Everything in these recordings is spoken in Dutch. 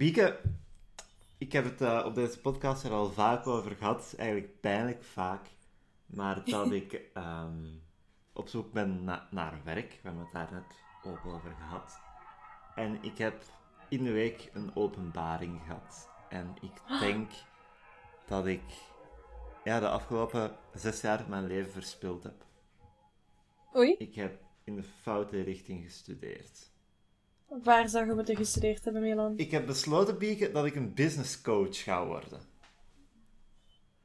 Bieke, ik heb het eh, op deze podcast er al vaak over gehad. Eigenlijk pijnlijk vaak. Maar dat ik ehm, op zoek ben na- naar werk. We hebben het daar net ook over gehad. En ik heb in de week een openbaring gehad. En ik denk dat ik ja, de afgelopen zes jaar mijn leven verspild heb. Oei, Ik heb in de foute richting gestudeerd. Waar zou je moeten gestudeerd hebben, Milan? Ik heb besloten, Bieke, dat ik een business coach ga worden.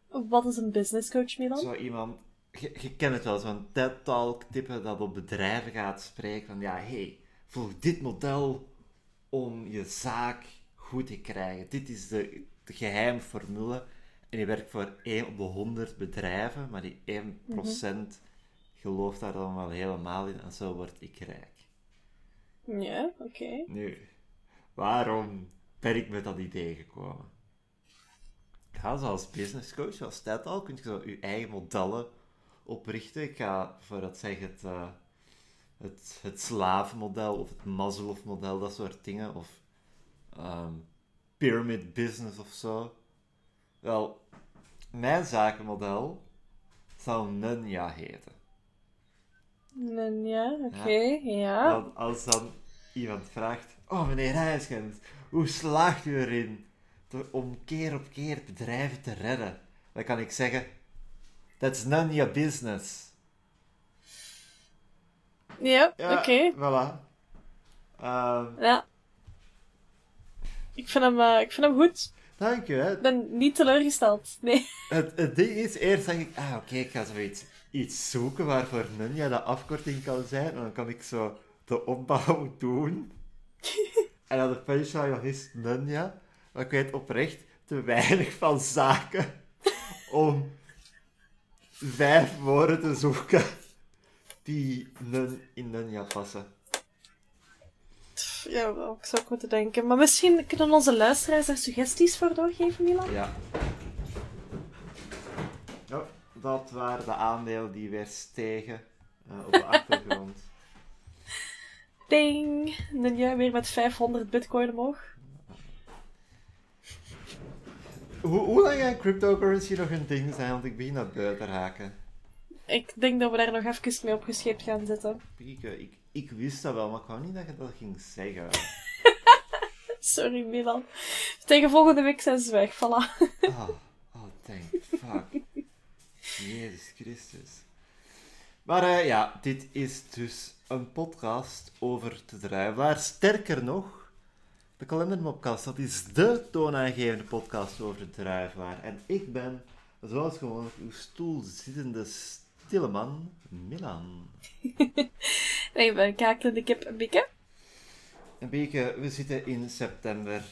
Wat is een business coach, Milan? Zo iemand, je, je kent het wel, zo'n TED-talk type dat op bedrijven gaat spreken van, ja, hey, volg dit model om je zaak goed te krijgen. Dit is de, de geheime formule. En je werkt voor 1 op de 100 bedrijven, maar die 1% gelooft daar dan wel helemaal in en zo word ik rijk. Ja, oké. Nu, waarom ben ik met dat idee gekomen? Ga zo als business coach, als TED al, kun je zo je eigen modellen oprichten. Ik ga voor dat zeggen het, eh, het, het slavenmodel of het Maslow-model, dat soort dingen. Of ehm, pyramid business of zo. Wel, mijn zakenmodel zal Nunja heten. Ja, oké, ja. Want als dan iemand vraagt: Oh, meneer Huiskens, hoe slaagt u erin om keer op keer bedrijven te redden? Dan kan ik zeggen: That's none of your business. Ja, Ja, oké. Voilà. Ehm, Ja. Ik vind, hem, eh, ik vind hem goed. dank je. Hè. Ik ben niet teleurgesteld. Nee. Het, het ding is, eerst denk ik: Ah, oké, ik ga zoiets iets zoeken waarvoor Nunja de afkorting kan zijn. En dan kan ik zo de opbouw doen. en dan de punchline nog is Nunja. Maar ik weet oprecht te weinig van zaken om vijf woorden te zoeken die nun in Nunja passen. Ja, ik zou ook moeten denken. Maar misschien kunnen onze luisteraars daar suggesties voor doorgeven, Milan? Ja. Dat waren de aandelen die weer stegen eh, op de achtergrond. Ding! En jij weer met 500 bitcoin omhoog. Hoe, hoe lang gaat cryptocurrency nog een ding zijn? Want ik begin dat bui te raken. Ik denk dat we daar nog even mee opgescheept gaan zitten. Pieke, ik, ik wist dat wel, maar ik wou niet dat je dat ging zeggen. Sorry, Milan. Tegen volgende week zijn ze weg, voilà. Oh, oh thank fuck. Jezus Christus. Maar eh, ja, dit is dus een podcast over de druivelaar. Sterker nog, de kalendermopcast, dat is de toonaangevende podcast over de druivelaar. En ik ben, zoals gewoonlijk, uw stoelzittende stille man, Milan. Nee, ik ben kakelende kip en bikke. Een beetje, we zitten in september.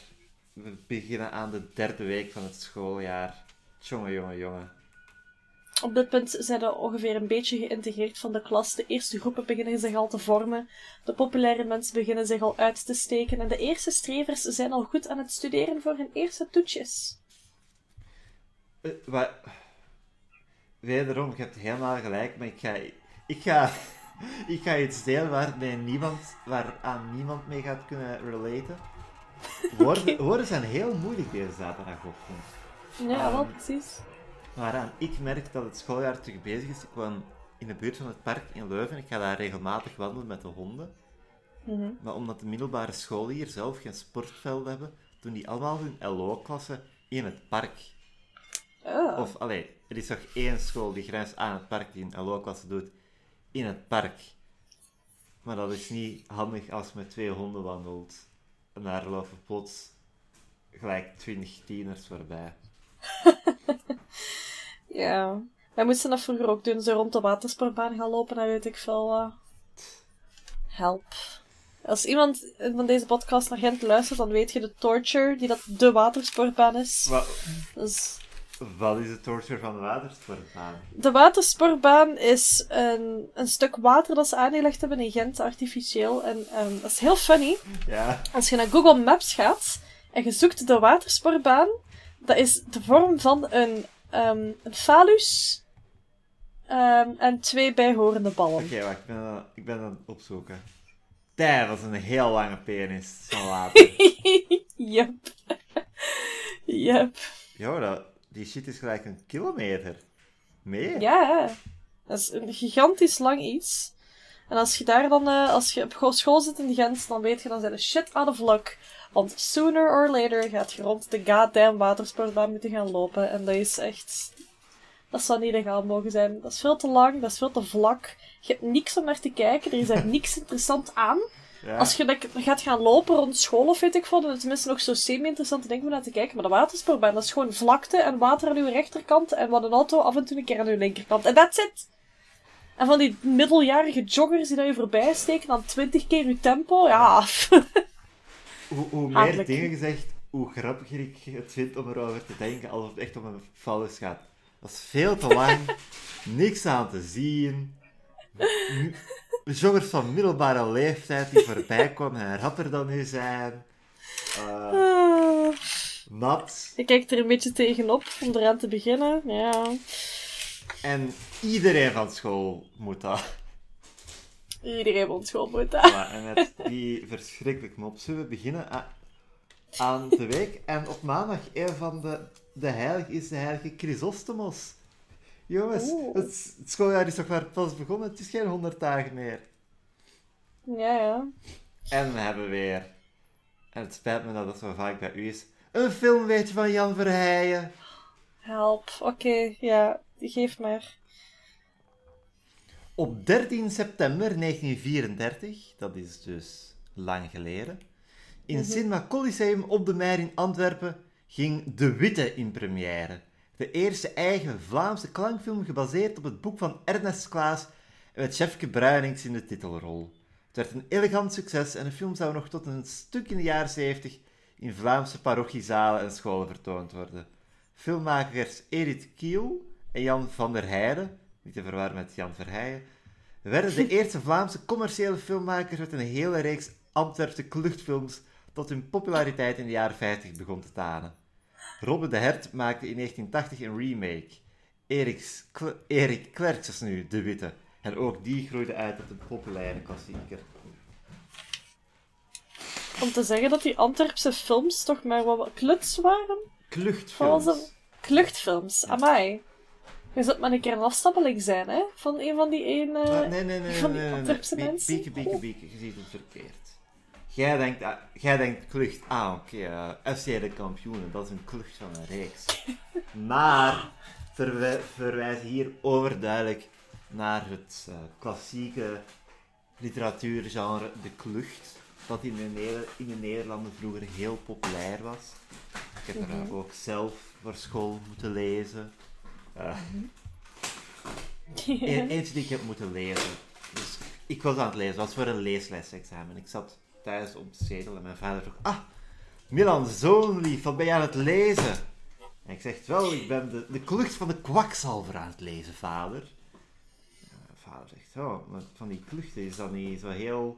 We beginnen aan de derde week van het schooljaar. Jongen, jongen, jongen. Op dit punt zijn er ongeveer een beetje geïntegreerd van de klas. De eerste groepen beginnen zich al te vormen. De populaire mensen beginnen zich al uit te steken. En de eerste strevers zijn al goed aan het studeren voor hun eerste toetsjes. Eh, wa- Wederom, je hebt helemaal gelijk, maar ik ga, ik ga, ik ga iets delen waar niemand, waaraan niemand mee gaat kunnen relaten. Woorden, woorden zijn heel moeilijk deze zaterdagochtend. Ja, wel Ehm, precies. Waaraan ik merk dat het schooljaar terug bezig is. Ik woon in de buurt van het park in Leuven. Ik ga daar regelmatig wandelen met de honden. Mhm. Maar omdat de middelbare scholen hier zelf geen sportveld hebben, doen die allemaal hun LO-klassen in het park. Oh. Of, allee, er is toch één school die grenst aan het park die een LO-klasse doet in het park. Maar dat is niet handig als je met twee honden wandelt. En daar lopen plots gelijk twintig tieners voorbij. Ja. Wij moesten dat vroeger ook doen, zo rond de watersportbaan gaan lopen en weet ik veel wat. Help. Als iemand van deze podcast naar Gent luistert, dan weet je de torture die dat de watersportbaan is. Wat, Dus wat is de torture van de watersportbaan? de watersportbaan is een, een stuk water dat ze aangelegd hebben in Gent, artificieel. En ehm, dat is heel funny. Ja, Als je naar Google Maps gaat en je zoekt de watersportbaan, dat is de vorm van een, ehm een falus ehm, en twee bijhorende ballen. oké, wacht, ik ben, aan- ik ben aan het opzoeken. Tij, dat is een heel lange penis van water. Yep. yep. Ja, dat, die shit is gelijk een kilometer. Meer? Ja, dat is een gigantisch lang iets. En als je daar dan, uh, als je op school zit in Gent, dan weet je, dan zijn de shit out of luck. Want sooner or later gaat je rond de goddamn watersportbaan moeten gaan lopen. En dat is echt... Dat zou niet legaal mogen zijn. Dat is veel te lang, dat is veel te vlak. Je hebt niks om naar te kijken, er is daar niks interessant aan. Ja. Als je gaat gaan lopen rond school of weet ik wat, dan is het tenminste nog zo semi-interessant om naar te kijken. Maar de watersportbaan, dat is gewoon vlakte en water aan uw rechterkant en wat een auto af en toe een keer aan uw linkerkant. En that's it! En van die middeljarige joggers die daar je voorbij steken dan 20 keer uw tempo, ja. hoe, hoe meer dingen gezegd, hoe grappiger ik het vind om erover te denken, alsof het echt om een fallus gaat. Dat is veel te lang, niks aan te zien. Joggers van middelbare leeftijd die voorbij komen en rapper dan nu zijn. Uh, nat. Je kijkt er een beetje tegenop om eraan te beginnen, ja. En iedereen van school moet dat. Iedereen van school moet dat. Ja, en met die verschrikkelijk mop zullen we beginnen aan de week. En op maandag, een van de, de heilige is de heilige Chrysostomos. Jongens, het, het, schooljaar is toch maar pas begonnen. Het is geen honderd dagen meer. Ja, ja. En we hebben weer, en het spijt me dat dat zo vaak bij u is, een filmweetje van Jan Verheijen. Help, oké, ja, geef maar. Op 13 september 1934, dat is dus lang geleden, in mm Cinema Coliseum op de Meer in Antwerpen ging De Witte in première. De eerste eigen Vlaamse klankfilm gebaseerd op het boek van Ernest Klaas en met Chefke Bruinings in de titelrol. Het werd een elegant succes en de film zou nog tot een stuk in de jaren 70 in Vlaamse parochiezalen en scholen vertoond worden. Filmmakers Edith Kiel en Jan van der Heijden, niet te verwarren met Jan Verheijen, werden de eerste Vlaamse commerciële filmmakers met een hele reeks Antwerpse kluchtfilms tot hun populariteit in de jaren 50 begon te tanen. Robbe de Hert maakte in 1980 een remake. Erik, Erik Klerks is nu de witte. En ook die groeide uit tot een populaire klassieker. Om te zeggen dat die Antwerpse films toch maar wat kluts waren? Kluchtfilms. Kluchtfilms, amai. Je zult maar een keer een afstammeling zijn, hè? Van een van die ene... nee, nee, nee, nee, van die nee, nee. mensen. Bieke, bieke, bieke. Je ziet het verkeerd. Jij denkt, uh, jij denkt klucht. Ah, oké. Okay, uh, FC de kampioenen. Dat is een klucht van een reeks. maar verwij verwijzen hier overduidelijk naar het uh, klassieke literatuurgenre de klucht. Dat in de, in de Nederlanden vroeger heel populair was. Ik heb er mm -hmm. ook zelf voor school moeten lezen. Uh, eentje die ik heb moeten lezen. Dus ik was aan het lezen, het was voor een leeslesexamen. Ik zat thuis op de zetel en mijn vader vroeg: Ah, Milan, zo'n lief, wat ben je aan het lezen? En ik zeg: Wel, ik ben de, de klucht van de kwakzalver aan het lezen, vader. vader zegt: Oh, maar van die kluchten is dat niet zo heel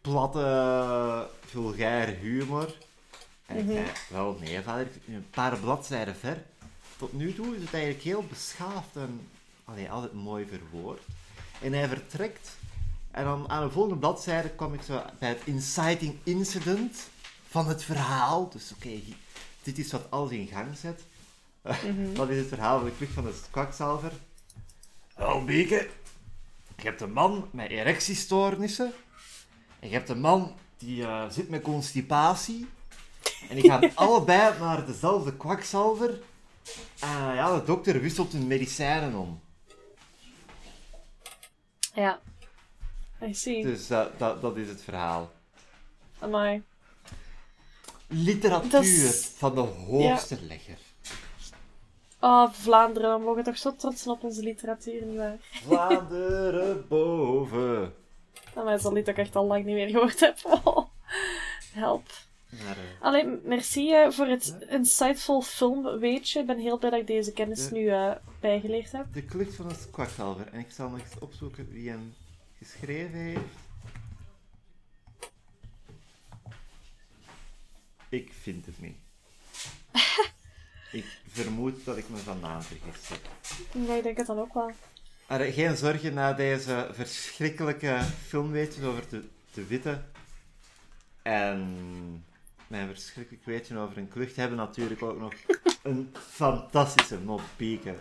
platte, vulgair humor? En ik zei: Wel, nee, vader, een paar bladzijden ver. Tot nu toe is het eigenlijk heel beschaafd en allee, altijd mooi verwoord. En hij vertrekt en dan aan de volgende bladzijde kwam ik zo bij het inciting incident van het verhaal. Dus oké, dit is wat alles in gang zet. Mm dat is het verhaal van de klucht van de kwakzalver. Wel, Bieke, je hebt een man met erectiestoornissen. En je hebt een man die uh, zit met constipatie. En die gaan allebei naar dezelfde kwakzalver. En ja, de dokter wisselt hun medicijnen om. Ja. I see. Dus dat, dat, dat is het verhaal. Amai. Literatuur van de hoogste ja. legger. Oh, Vlaanderen, we mogen toch zo trots zijn op onze literatuur, nietwaar? Vlaanderen boven. Dat is een lied dat ik echt al lang niet meer gehoord heb. help. Maar, uh... Alleen, merci uh, voor het insightful film, weet je. Ik ben heel blij dat ik deze kennis de... nu uh, bijgeleerd heb. De klucht van het kwakzalver. En ik zal nog eens opzoeken wie hem geschreven heeft. Ik vind het niet. ik vermoed dat ik me van naam vergist heb. Ja, ik denk het dan ook wel. Maar geen zorgen na deze verschrikkelijke filmweetjes over de, de witte. En mijn verschrikkelijk weetje over een klucht hebben natuurlijk ook nog een fantastische moppieke.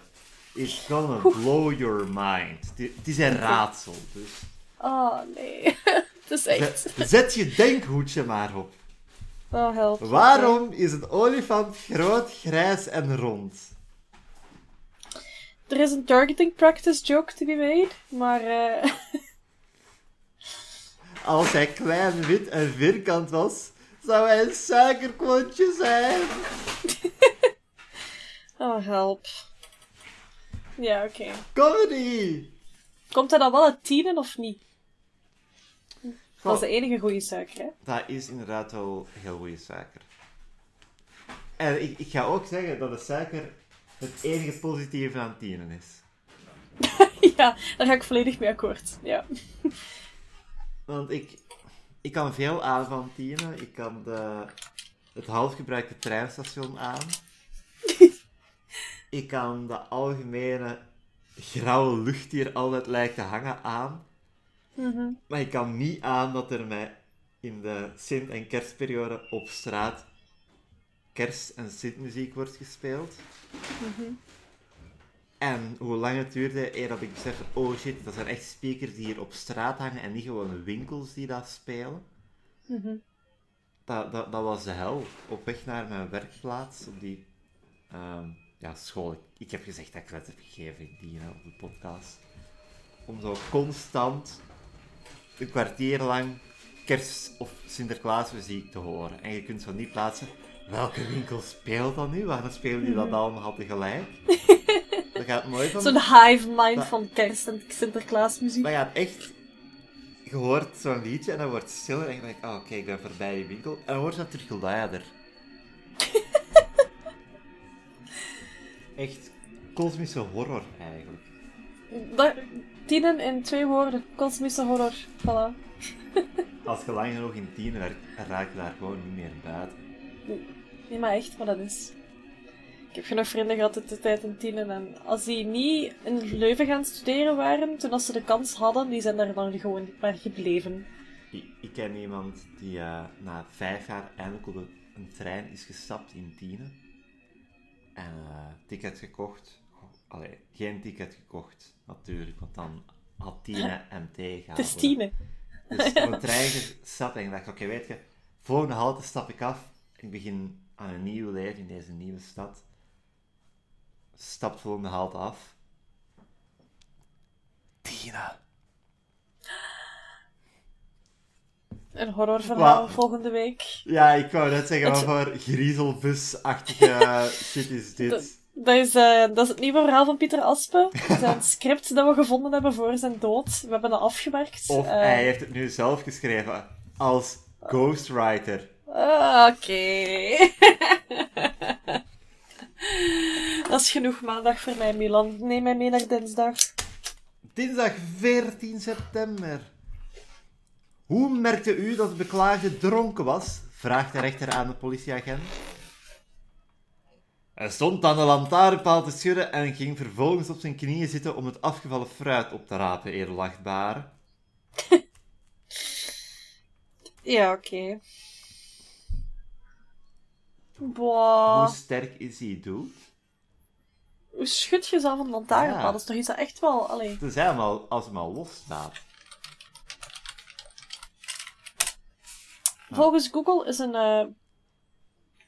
It's gonna blow your mind. Het is een raadsel, dus Oh, nee. Het is echt... zet, zet je denkhoedje maar op. Oh, help. Waarom is een olifant groot, grijs en rond? Er is een targeting practice joke to be made, maar... eh, Als hij klein, wit en vierkant was, zou hij een suikerklontje zijn. Oh, help. Ja, oké. Comedy! Komt hij dan wel uit tienen of niet? Dat is de enige goede suiker, hè? dat is inderdaad wel heel goede suiker. En ik, ik ga ook zeggen dat de suiker het enige positieve aan tienen is. ja, daar ga ik volledig mee akkoord. Ja. Want ik, ik kan veel aan van tienen. Ik kan de, het halfgebruikte treinstation aan. ik kan de algemene grauwe lucht die er altijd lijkt te hangen aan. Mhm. Maar ik kan niet aan dat er mij in de Sint- en kerstperiode op straat kerst- en Sintmuziek wordt gespeeld. En hoe lang het duurde eer dat ik besefte, oh shit, dat zijn echt speakers die hier op straat hangen en niet gewoon winkels die dat spelen. Mhm. Dat, dat, dat was de hel. Op weg naar mijn werkplaats, op die ehm, ja, school. Ik, ik heb gezegd dat ik les heb gegeven in die hè, op de podcast. Om zo constant een kwartier lang kerst- of Sinterklaasmuziek te horen. En je kunt zo niet plaatsen, welke winkel speelt dat nu? Waarom spelen die dat allemaal tegelijk? dat gaat mooi van... Zo'n hive mind van kerst- en Sinterklaasmuziek. Maar ja, echt... Je hoort zo'n liedje en dan wordt het stiller en je denkt, oh, oké, ik ben voorbij die winkel. En dan wordt het terug luider. echt kosmische horror, eigenlijk. Dat, tienen in twee woorden. Kosmische horror. Voilà. Als je lang genoeg in tien werkt, raak je daar gewoon niet meer buiten. Nee, maar echt, maar dat is... Ik heb genoeg vrienden gehad uit de tijd in tienen. En als die niet in Leuven gaan studeren waren, toen als ze de kans hadden, die zijn daar dan gewoon maar gebleven. Ik, ik ken iemand die eh, na vijf jaar eindelijk op een, een trein is gestapt in Tienen. En eh, ticket gekocht. Allee, geen ticket gekocht, natuurlijk, want dan had Tienen MT gehaald. Het is tienen. Dus op een trein gestapt en ik dacht, oké, weet je, volgende halte stap ik af. Ik begin aan een nieuw leven in deze nieuwe stad. Stap volgende halte af. Tina. Een horrorverhaal volgende week. Ja, ik wou net zeggen, wat voor griezelbus-achtige shit is dit? Dat is, eh, dat is het nieuwe verhaal van Pieter Aspe. Zijn script dat we gevonden hebben voor zijn dood. We hebben dat afgewerkt. Of Eh, hij heeft het nu zelf geschreven als ghostwriter. ah, Oké. dat is genoeg maandag voor mij, Milan. Neem mij mee naar dinsdag. Dinsdag 14 september. Hoe merkte u dat de beklaagde dronken was? Vraagt de rechter aan de politieagent. Hij stond aan de lantaarnpaal te schudden en ging vervolgens op zijn knieën zitten om het afgevallen fruit op te rapen, edelachtbare. Ja, oké. Boah. Hoe sterk is hij dood? Hoe schud je zelf een lantaarnpaal? Ja. Dat is toch iets dat echt wel... Allee. Het is helemaal als hem al los staat. Volgens Google is een eh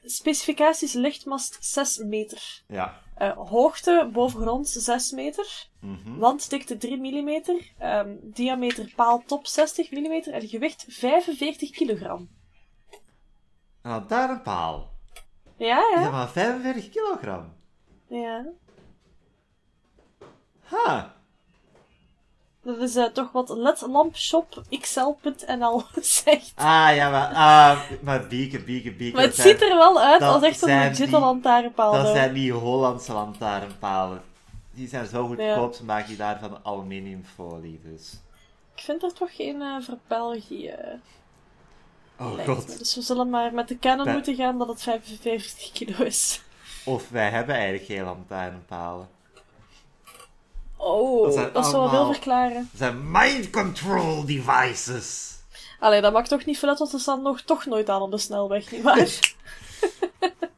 specificaties lichtmast 6 meter. Ja. Eh, hoogte bovengrond 6 meter. Mhm. Wanddikte 3 mm. ehm, diameter paaltop 60 mm. En gewicht 45 kilogram. Nou, daar een paal. Ja, dat ja. maar 45 kilogram? ja. Ha! Dat is eh, toch wat ledlampshopxl.nl zegt. Ah, ja, maar... Ah, maar bieken, bieken, bieken. Maar het zijn- ziet er wel uit als echt een legit lantaarnpaal. Dat zijn die Hollandse lantaarnpalen. Die zijn zo goedkoop, Ja. ze maken die daar van aluminiumfolie, dus... Ik vind er toch geen eh voor België. eh, Oh god. Dus we zullen maar met de Canon moeten gaan dat het 55 kilo is. Of wij hebben eigenlijk geen lantaarnpalen. Oh, Dat zou wel verklaren. Dat zijn mind control devices. Allee, dat maakt toch niet veel uit, want ze staan nog toch nooit aan op de snelweg, nietwaar?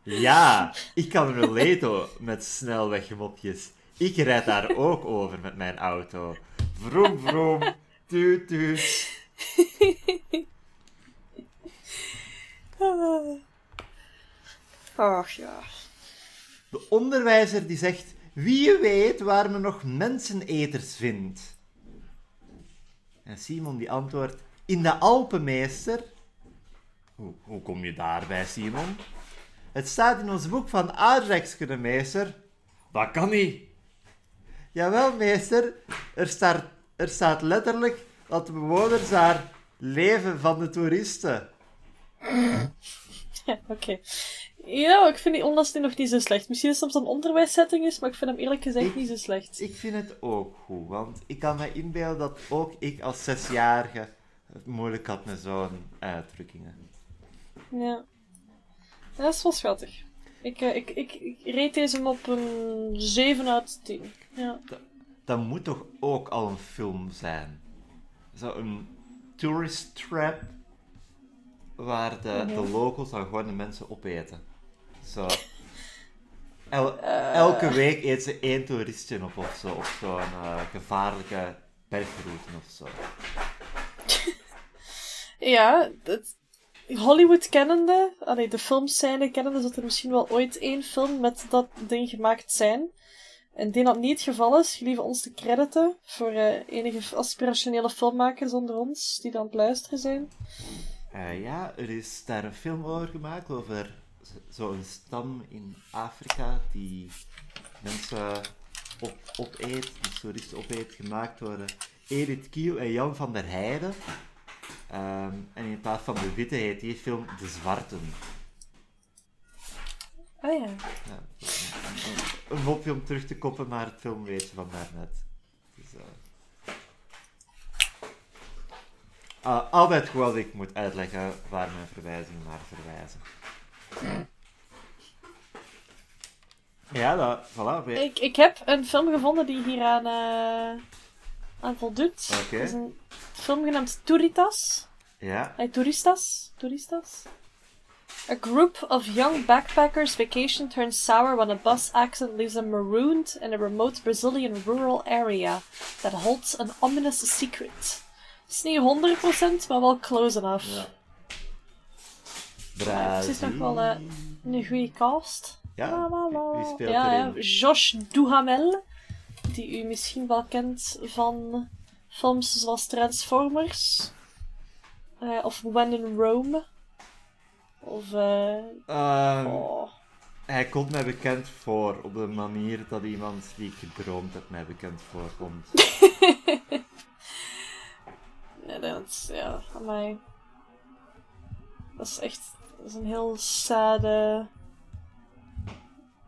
Ja, ik kan relaten met snelwegmopjes. Ik rijd daar ook over met mijn auto. Vroom, vroom, tuut, tuut. Ach ja. De onderwijzer die zegt, wie weet waar men nog menseneters vindt. En Simon die antwoordt, in de Alpenmeester. Hoe, hoe kom je daarbij, Simon? Het staat in ons boek van aardrijkskunde, meester. Dat kan niet. Jawel, meester. Er staat, er staat letterlijk dat de bewoners daar leven van de toeristen. Ja, oké. Ja, ik vind die onlast nog niet zo slecht. Misschien is het soms een onderwijssetting is, maar ik vind hem eerlijk gezegd Ik- niet zo slecht. Ik vind het ook goed, want ik kan me inbeelden dat ook ik als zesjarige het moeilijk had met zo'n uitdrukkingen. Ja. Dat is wel schattig. Ik, eh, ik, ik, ik reed deze op een 7 uit 10. Ja. Dat moet toch ook al een film zijn? Zo'n tourist trap waar de, de locals dan gewoon de mensen opeten. Zo. El- elke week eet ze één toeristje op of zo, op zo'n eh, gevaarlijke bergroute of zo. Ja, het, Hollywood kennende, allee, de filmscène kennende, zal er misschien wel ooit één film met dat ding gemaakt zijn. Indien dat niet het geval is, gelieven ons te crediten voor eh, enige aspirationele filmmakers onder ons die dan aan het luisteren zijn. Eh, ja, er is daar een film over gemaakt, over zo'n stam in Afrika die mensen op, opeet, die toeristen opeet, gemaakt door Edith Kiel en Jan van der Heijden. Ehm, en in plaats van de witte heet die film De Zwarten. Ah ja. Ja, een, een, mopje om terug te koppen naar het filmweetje van daarnet. Dus, eh, ah, altijd als ik moet uitleggen waar mijn verwijzingen naar verwijzen. Ja, dat, voilà. Ik, ik heb een film gevonden die hieraan eh aan voldoet. Oké. Is een film genaamd Touritas. Ja, Hey, Touristas? Touristas? A group of young backpackers vacation turns sour when a bus accident leaves them marooned in a remote Brazilian rural area that holds an ominous secret. Het is niet 100%, maar wel close enough. Ja. Het is nog wel eh, een goede cast. Ja, wie speelt ja, ja, erin? Josh Duhamel, die u misschien wel kent van films zoals Transformers. Eh, of When in Rome. Of, eh, Ehm, oh, Hij komt mij bekend voor op de manier dat iemand die ik gedroomd heb mij bekend voorkomt. nee, dat is, ja, mij. Dat is echt, is een heel sade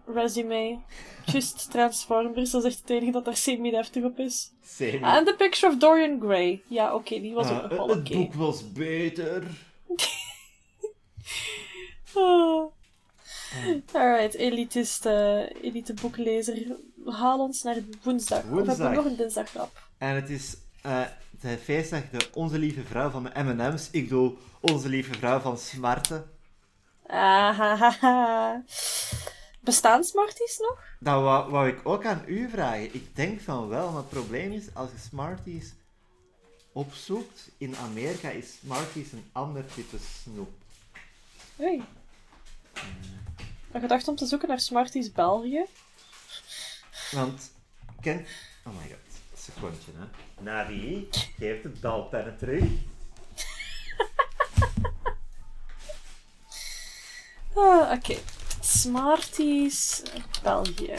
resume. Just Transformers, dat is echt het enige dat daar semi-deftig op is. Semi. Ah, En The Picture of Dorian Gray. Ja, oké, die was ook Eh, nog wel het oké. boek was beter. Ah. Alright, elitist, elite boeklezer. Haal ons naar woensdag. Of hebben Woensdag. we nog een dinsdaggrap? En het is eh, de feestdag de Onze Lieve Vrouw van de M&M's. Ik bedoel, Onze Lieve Vrouw van Smarten. Ahahaha. Bestaan Smarties nog? Dat wou, wou ik ook aan u vragen. Ik denk van wel, maar het probleem is, als je Smarties opzoekt, in Amerika is Smarties een ander type snoep. Oei. Ik gedacht om te zoeken naar Smarties België. Want, ken... Oh my god, een secondje, hè. Navi, geef de balpennen terug. Ah, oké. Smarties België.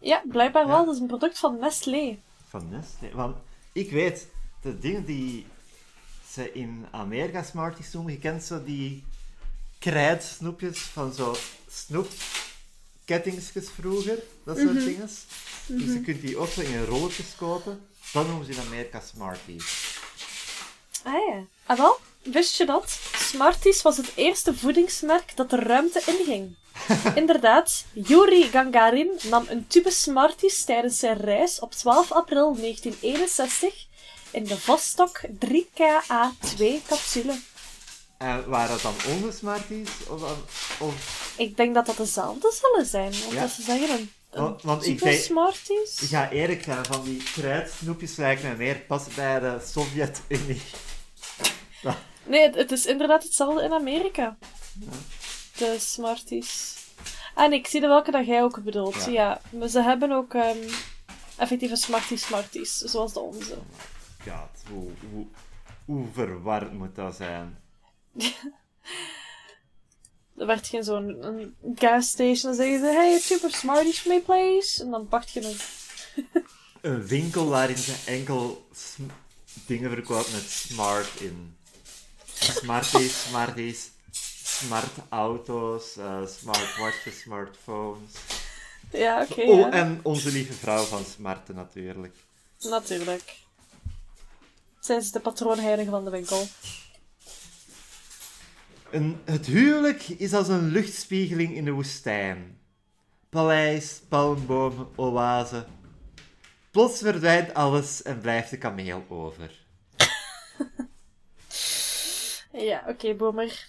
Ja, blijkbaar wel. Dat is een product van Nestlé. Van Nestlé. Want ik weet, de dingen die ze in Amerika Smarties noemen, je kent zo die krijtsnoepjes van zo snoepkettingsjes vroeger, dat soort dingen. Dus je kunt die ook zo in rolletjes kopen. Dat noemen ze in Amerika Smarties. Ah ja. Ah wel, wist je dat? Smarties was het eerste voedingsmerk dat de ruimte inging. Inderdaad, Yuri Gagarin nam een tube Smarties tijdens zijn reis op 12 april 1961 in de Vostok 3KA2 capsule. En waren dat dan onze Smarties? Of, of, Ik denk dat dat dezelfde zullen zijn. Want Ja. dat ze zeggen een, een Want- want ik Smarties. ik ga eerlijk zijn, van die kruidsnoepjes lijken mij meer pas bij de Sovjet-Unie. Nee, het, het is inderdaad hetzelfde in Amerika. De Smarties. En ik zie de welke dat jij ook bedoelt. Ja. Ja, maar ze hebben ook ehm, effectieve Smarties Smarties, zoals de onze. Ja, hoe, hoe, hoe verward moet dat zijn? Er werd geen zo'n gas station en zeggen ze, hey, super Smarties for me, please. En dan pakt je een... Een winkel waarin ze enkel dingen verkoopt met smart in. Smarties, smarties, smart auto's, eh, smartwatches, smartphones. Ja, oké, Oh, ja. en onze lieve vrouw van Smarten natuurlijk. Natuurlijk. Zijn ze de patroonheilige van de winkel? Een, het huwelijk is als een luchtspiegeling in de woestijn. Paleis, palmbomen, oase. Plots verdwijnt alles en blijft de kameel over. Ja, oké, boomer.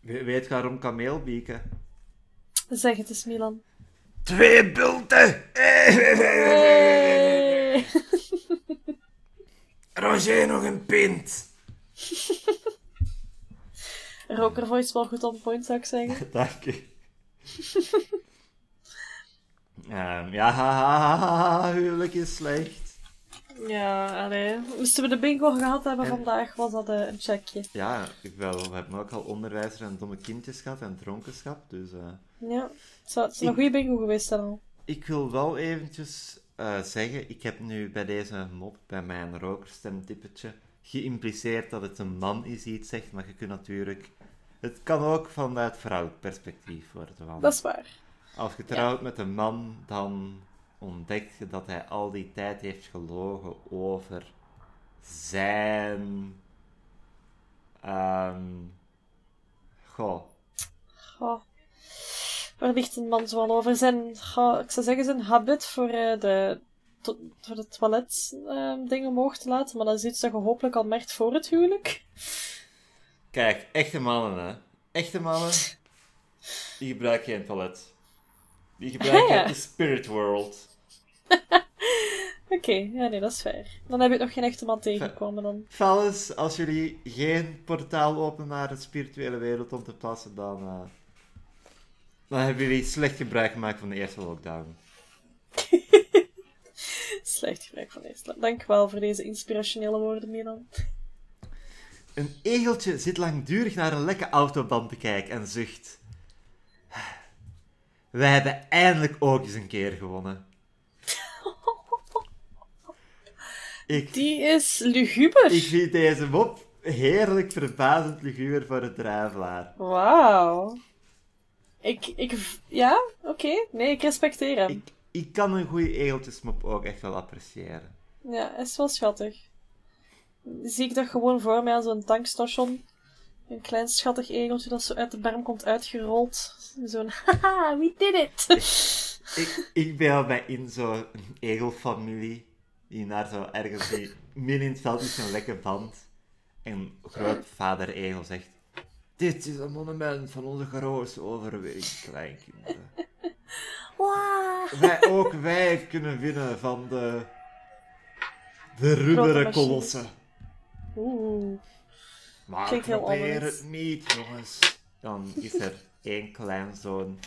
We- Weet je waarom kameel bieken? Zeg het eens, Milan. Twee bulten! Hey. Roger, nog een pint! Roker voice wel goed on point, zou ik zeggen. Dank u. Ehm, ja, haha, huwelijk is slecht. Ja, allee. Moesten we de bingo gehad hebben En- vandaag, was dat eh, een checkje. Ja, ik wel, we hebben ook al onderwijzer en domme kindjes gehad en dronkenschap, dus... eh, Ja, het zou- het is een goede bingo geweest dan al. Ik wil wel eventjes eh, zeggen, ik heb nu bij deze mop, bij mijn rokerstemtypetje, geïmpliceerd dat het een man is die iets zegt, maar je kunt natuurlijk... Het kan ook vanuit vrouwelijk perspectief worden. Want Dat is waar. Als je trouwt met een man, dan ontdek je dat hij al die tijd heeft gelogen over zijn... ehm goh, Goh. Waar ligt een man zoal over? Zijn, goh, ik zou zeggen, zijn habit voor, eh, de, to- voor de toilet ehm, dingen omhoog te laten. Maar dat is iets dat je hopelijk al merkt voor het huwelijk. Kijk, echte mannen, hè. Echte mannen, die gebruiken geen toilet. Die gebruiken Ja. de spirit world. Oké, ja nee, dat is fair. Dan heb je nog geen echte man tegengekomen dan. Fellas, als jullie geen portaal openen naar de spirituele wereld om te plassen, dan, eh, dan hebben jullie slecht gebruik gemaakt van de eerste lockdown. Slecht gebruik van deze. Dank wel voor deze inspirationele woorden, Milan. Een egeltje zit langdurig naar een lekke autoband te kijken en zucht. Wij hebben eindelijk ook eens een keer gewonnen. Ik, Die is luguber. ik vind deze mop heerlijk verbazend luguur voor het drijflaar. Wauw. Ik, ik, ja, oké. Nee, ik respecteer hem. Ik, ik kan een goede egeltjesmop ook echt wel appreciëren. Ja, is wel schattig. Zie ik dat gewoon voor mij als een tankstation. Een klein schattig egeltje dat zo uit de berm komt uitgerold. Zo'n, haha, we did it! Ik, ik beeld mij in zo'n egelfamilie die naar zo ergens die, midden in het veld is een lekke band. En grootvader egel zegt: Dit is een monument van onze grootste overwinning, kleinkinderen. Wauw. Wij, ook wij kunnen winnen van de, de rubberen kolossen. Oeh. Maar Klinkt probeer het niet, jongens. Dan is er één kleinzoon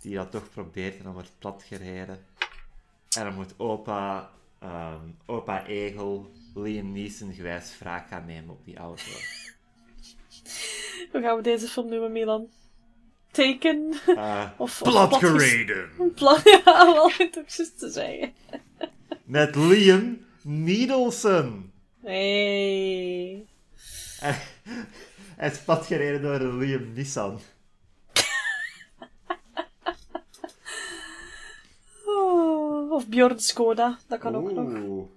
die dat toch probeert en dan wordt plat gereden. En dan moet opa, ehm, opa Egel Liam Neeson gewijs wraak gaan nemen op die auto. Hoe gaan we deze film noemen, Milan? Taken? Eh Of, of plat platges- gereden! Plat, ja, wel goed om juist te zeggen. Met Liam Needleson! Hey. Hij is plat gereden door een Liam Nissan. Oh, of Bjorn Skoda, dat kan ook nog. Oeh.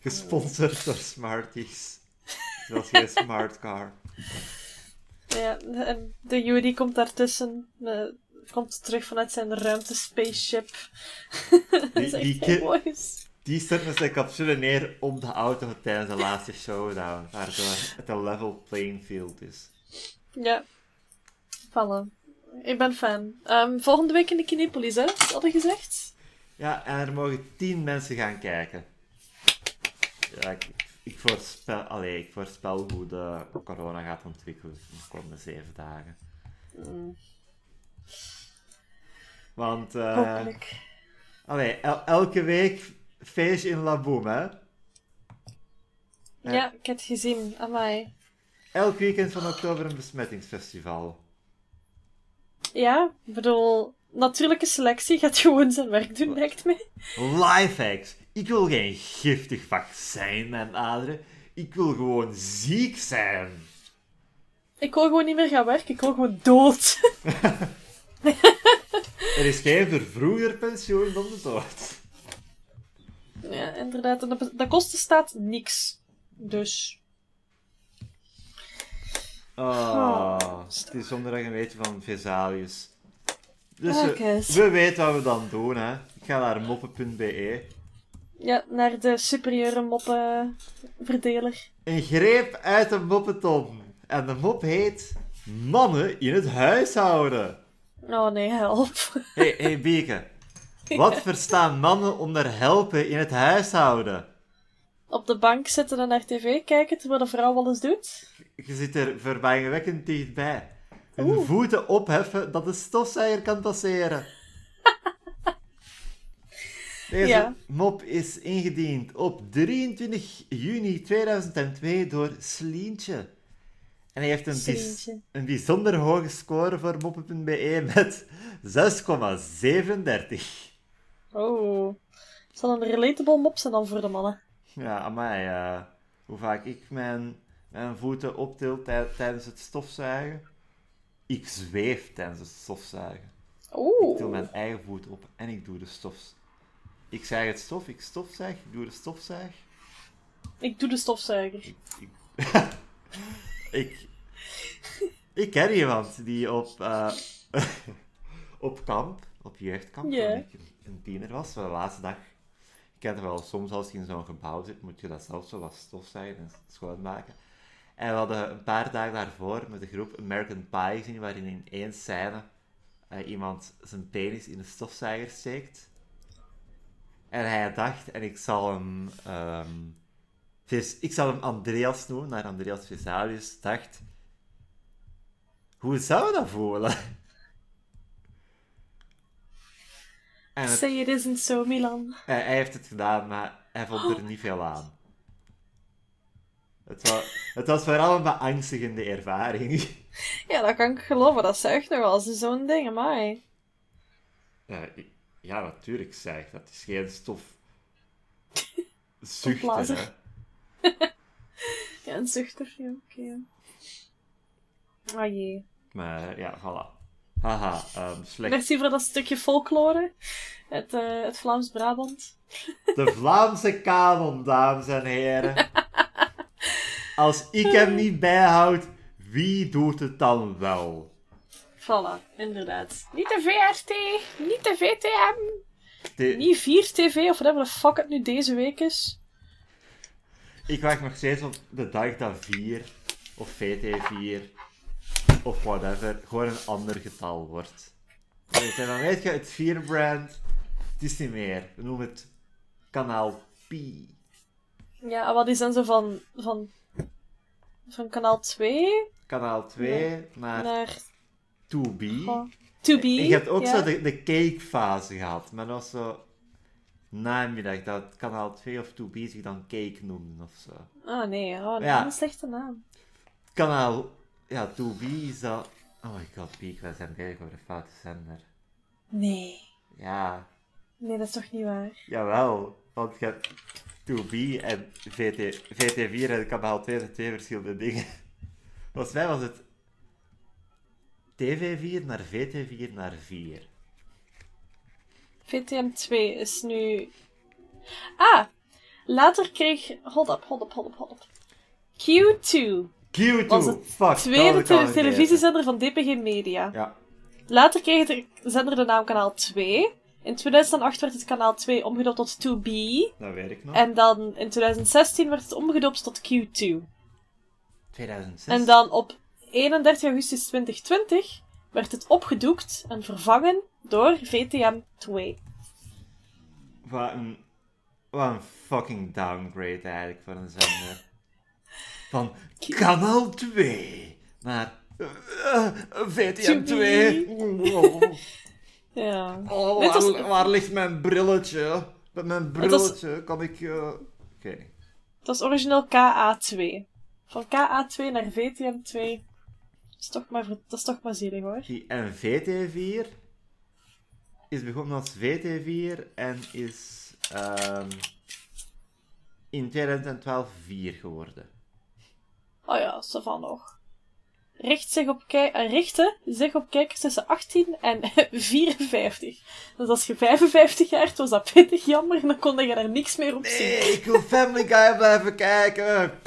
Gesponsord door Smarties. Dat is geen smart car. Ja, en de Judy komt daartussen. eh, komt terug vanuit zijn ruimtespaceship. dat is Die- echt die heel ki- mooi. is. Die zet met zijn capsule neer op de auto tijdens de laatste showdown. Waardoor het een level playing field is. Ja. Vallen. Ik ben fan. Ehm, volgende week in de Kinepolis, hè? Hadden gezegd? Ja, en er mogen tien mensen gaan kijken. Ja, ik, ik, voorspel, allee, ik voorspel hoe de corona gaat ontwikkelen in de komende zeven dagen. Mm, Want, eh hopelijk. allee, el- elke week feestje in Laboom, hè? Ja. ik heb het gezien. Amai. Elk weekend van oktober een besmettingsfestival. Ja, ik bedoel... Natuurlijke selectie gaat gewoon zijn werk doen, lijkt me. Lifehacks. Ik wil geen giftig vaccin in mijn aderen. Ik wil gewoon ziek zijn. Ik wil gewoon niet meer gaan werken. Ik wil gewoon dood. Er is geen vervroeger pensioen dan de dood. Ja, inderdaad. En de, de kosten staat niks. Dus... Oh, het is zondag een beetje van Vesalius. Dus we, Marcus. we weten wat we dan doen, hè. Ik ga naar moppen.be. Ja, naar de superieure moppenverdeler. Een greep uit de moppeton. En de mop heet... Mannen in het huishouden. Oh nee, help. Hé, hey, hey, Bieke. Wat verstaan mannen onder helpen in het huishouden? Op de bank zitten en naar tv kijken terwijl de vrouw alles doet. Je zit er verbazingwekkend dichtbij. Hun Oeh. voeten opheffen dat de stofzuiger kan passeren. Deze Ja. mop is ingediend op 23 juni 2002 door Slientje. En hij heeft een, een bijzonder hoge score voor moppen.be met 6,37. Oh. Zal een relatable mop zijn dan voor de mannen? Ja, amai, eh hoe vaak ik mijn, mijn voeten optil tij- tijdens het stofzuigen. Ik zweef tijdens het stofzuigen. Ik til mijn eigen voet op en ik doe de stof. Ik zuig het stof, ik stofzuig, ik doe de stofzuig. Ik doe de stofzuiger. Ik, ik, ik ken iemand die op, eh, op kamp, op jeugdkamp, ik een- tiener was, de laatste dag. Ik ken het wel, soms als je in zo'n gebouw zit, moet je dat zelf zo wat stofzuigen en schoonmaken. En we hadden een paar dagen daarvoor met de groep American Pie gezien, waarin in één scène eh, iemand zijn penis in een stofzuiger steekt. En hij dacht, en ik zal hem, ehm, Ves- ik zal hem Andreas noemen, naar Andreas Vesalius, dacht, hoe zou dat voelen? En het- Say it isn't so, Milan. hij, hij heeft het gedaan, maar hij vond er niet veel aan. Het was, het was vooral een beangstigende ervaring. Ja, dat kan ik geloven. Dat zuigt nog wel zo'n ding. Ja, ik- ja, natuurlijk zeg dat is geen stof. Zuchten, hè. Ja, een zuchter. Ja, oké. Ah jee. Maar ja, voilà. Haha, ehm, slecht. Merci voor dat stukje folklore. Het, eh, het Vlaams-Brabant. De Vlaamse kanon, dames en heren. Als ik hem niet bijhoud, wie doet het dan wel? Voilà, inderdaad. Niet de VRT, niet de VTM, De- niet 4TV of whatever the fuck het nu deze week is. Ik wacht nog steeds op de dag dat 4 of VT4 of whatever gewoon een ander getal wordt. Je, dan weet je, het 4-brand, het is niet meer. We noemen het kanaal Pi. Ja, en wat is dan zo van, van, van kanaal 2 Kanaal 2 naar naar 2B. oh, 2B? En je hebt ook ja. zo de, de cake-fase gehad, maar dat was zo namiddag dat kanaal 2 of 2B zich dan cake noemden of zo. Ah nee, oh, dat Ja. is een slechte naam. Kanaal, ja, 2B is dat... Oh my god, Piek, wij zijn bezig over de foute zender. Nee. Ja, Nee, dat is toch niet waar? jawel. Want je hebt 2B en VT, VT4 en kanaal 2 zijn twee verschillende dingen. Volgens mij was het TV4 naar VT4 naar 4. VTM 2 is nu... Ah! Later kreeg... Hold up, hold up, hold up, hold up. Q2 Q2! was het Fuck, tweede te- televisiezender van DPG Media. Ja. Later kreeg de zender de naam Kanaal 2. In 2008 werd het kanaal 2 omgedoopt tot 2B. Dat weet ik nog. En dan in 2016 werd het omgedoopt tot Q2. 2006. En dan op 31 augustus 2020 werd het opgedoekt en vervangen door VTM 2. Wat een, wat een fucking downgrade eigenlijk voor een zender. Van kanaal 2 naar eh, eh, VTM 2. Ja. Oh, was- waar, ligt mijn brilletje? Met mijn was- brilletje kan ik... eh, Oké. Het was origineel KA2. Van KA2 naar VTM 2. Dat is toch maar, dat is toch maar zielig hoor. Die- En VT4 is begonnen als VT4 en is ehm, in 2012 4 geworden. Oh ja, zo van nog. Richt zich op kijk eh, richtte zich op kijkers tussen 18 en 54. Dus als je 55 jaar was dat pittig jammer en dan kon je daar niks meer op zien. Nee, ik wil Family Guy blijven kijken.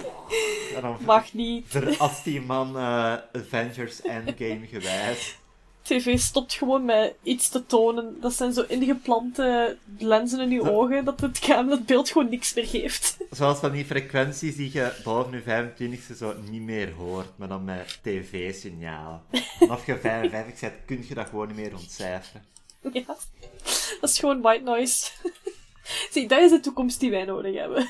Mag niet. verast die man eh, Avengers Endgame gewijs. TV stopt gewoon met iets te tonen. Dat zijn zo ingeplante lenzen in je ogen, dat het, beeld gewoon niks meer geeft. Zoals van die frequenties die je boven je 25e zo niet meer hoort, maar dan met tv-signaal. Vanaf je 55 bent, kun je dat gewoon niet meer ontcijferen. ja. Dat is gewoon white noise. Zie, dat is de toekomst die wij nodig hebben.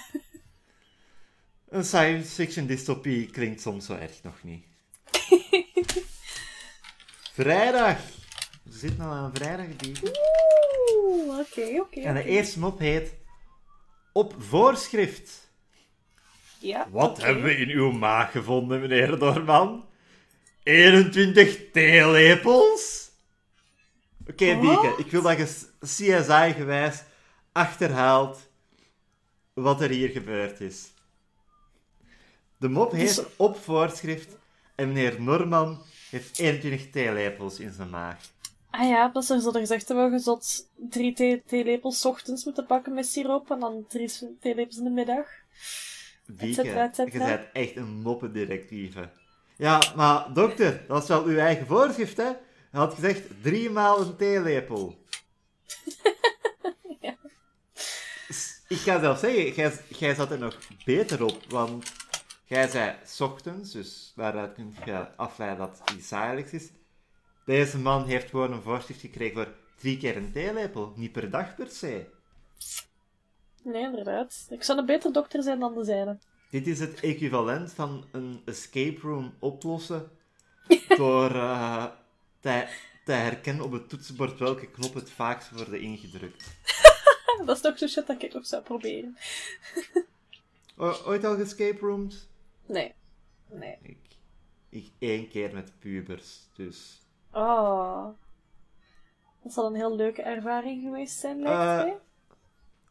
Een science fiction dystopie klinkt soms zo erg nog niet. Vrijdag! We zitten al aan vrijdag, die. Oeh, oké, oké. En de eerste mop heet Op voorschrift. Ja, Wat hebben we in uw maag gevonden, meneer Doorman? 21 theelepels? Oké? Bieke, ik wil dat je CSI-gewijs achterhaalt wat er hier gebeurd is. De mop heet op voorschrift en meneer Norman heeft 21 theelepels in zijn maag. Ah ja, is er zo gezegd hebben we zot drie thee- theelepels 's ochtends moeten pakken met siroop en dan drie theelepels in de middag. Cetera. je bent echt een moppendirectieve. Ja, maar dokter, dat is wel uw eigen voorschrift, hè? Je had gezegd drie maal een theelepel. Ja. Ik ga zelf zeggen, jij, jij zat er nog beter op, want jij zei ochtends, dus daaruit kun je afleiden dat iets dagelijks is. Deze man heeft gewoon een voorschrift gekregen voor drie keer een theelepel, niet per dag per se. Nee, inderdaad. Ik zou een beter dokter zijn dan de zijne. Dit is het equivalent van een escape room oplossen door eh, te, te herkennen op het toetsenbord welke knop het vaakst worden ingedrukt. Dat is toch zo shit dat ik nog zou proberen. O- ooit al escape rooms? Nee. Nee. Ik, ik één keer met pubers, dus... Oh. Dat zal een heel leuke ervaring geweest zijn, lijkt Eh, mij.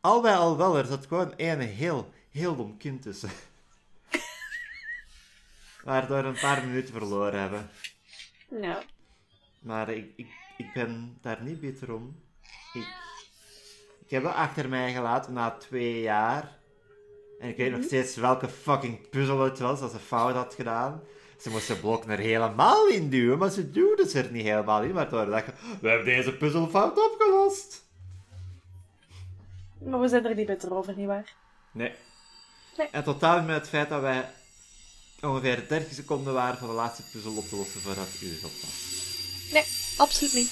Al bij al wel, er zat gewoon één heel, heel dom kind tussen. Waardoor we een paar minuten verloren hebben. Ja. Maar ik, ik, ik ben daar niet bitter om. Ik, ik heb het achter mij gelaten na twee jaar. En ik weet nog steeds welke fucking puzzel het was dat ze fout had gedaan. Ze moesten blok er helemaal in duwen, maar ze duwden ze er niet helemaal in. Waardoor dacht je, we hebben deze puzzel fout opgelost. Maar we zijn er niet beter over, nietwaar? Nee. Nee. En totaal met het feit dat wij ongeveer 30 seconden waren voor de laatste puzzel op te lossen voordat het uur op was. Nee, absoluut niet.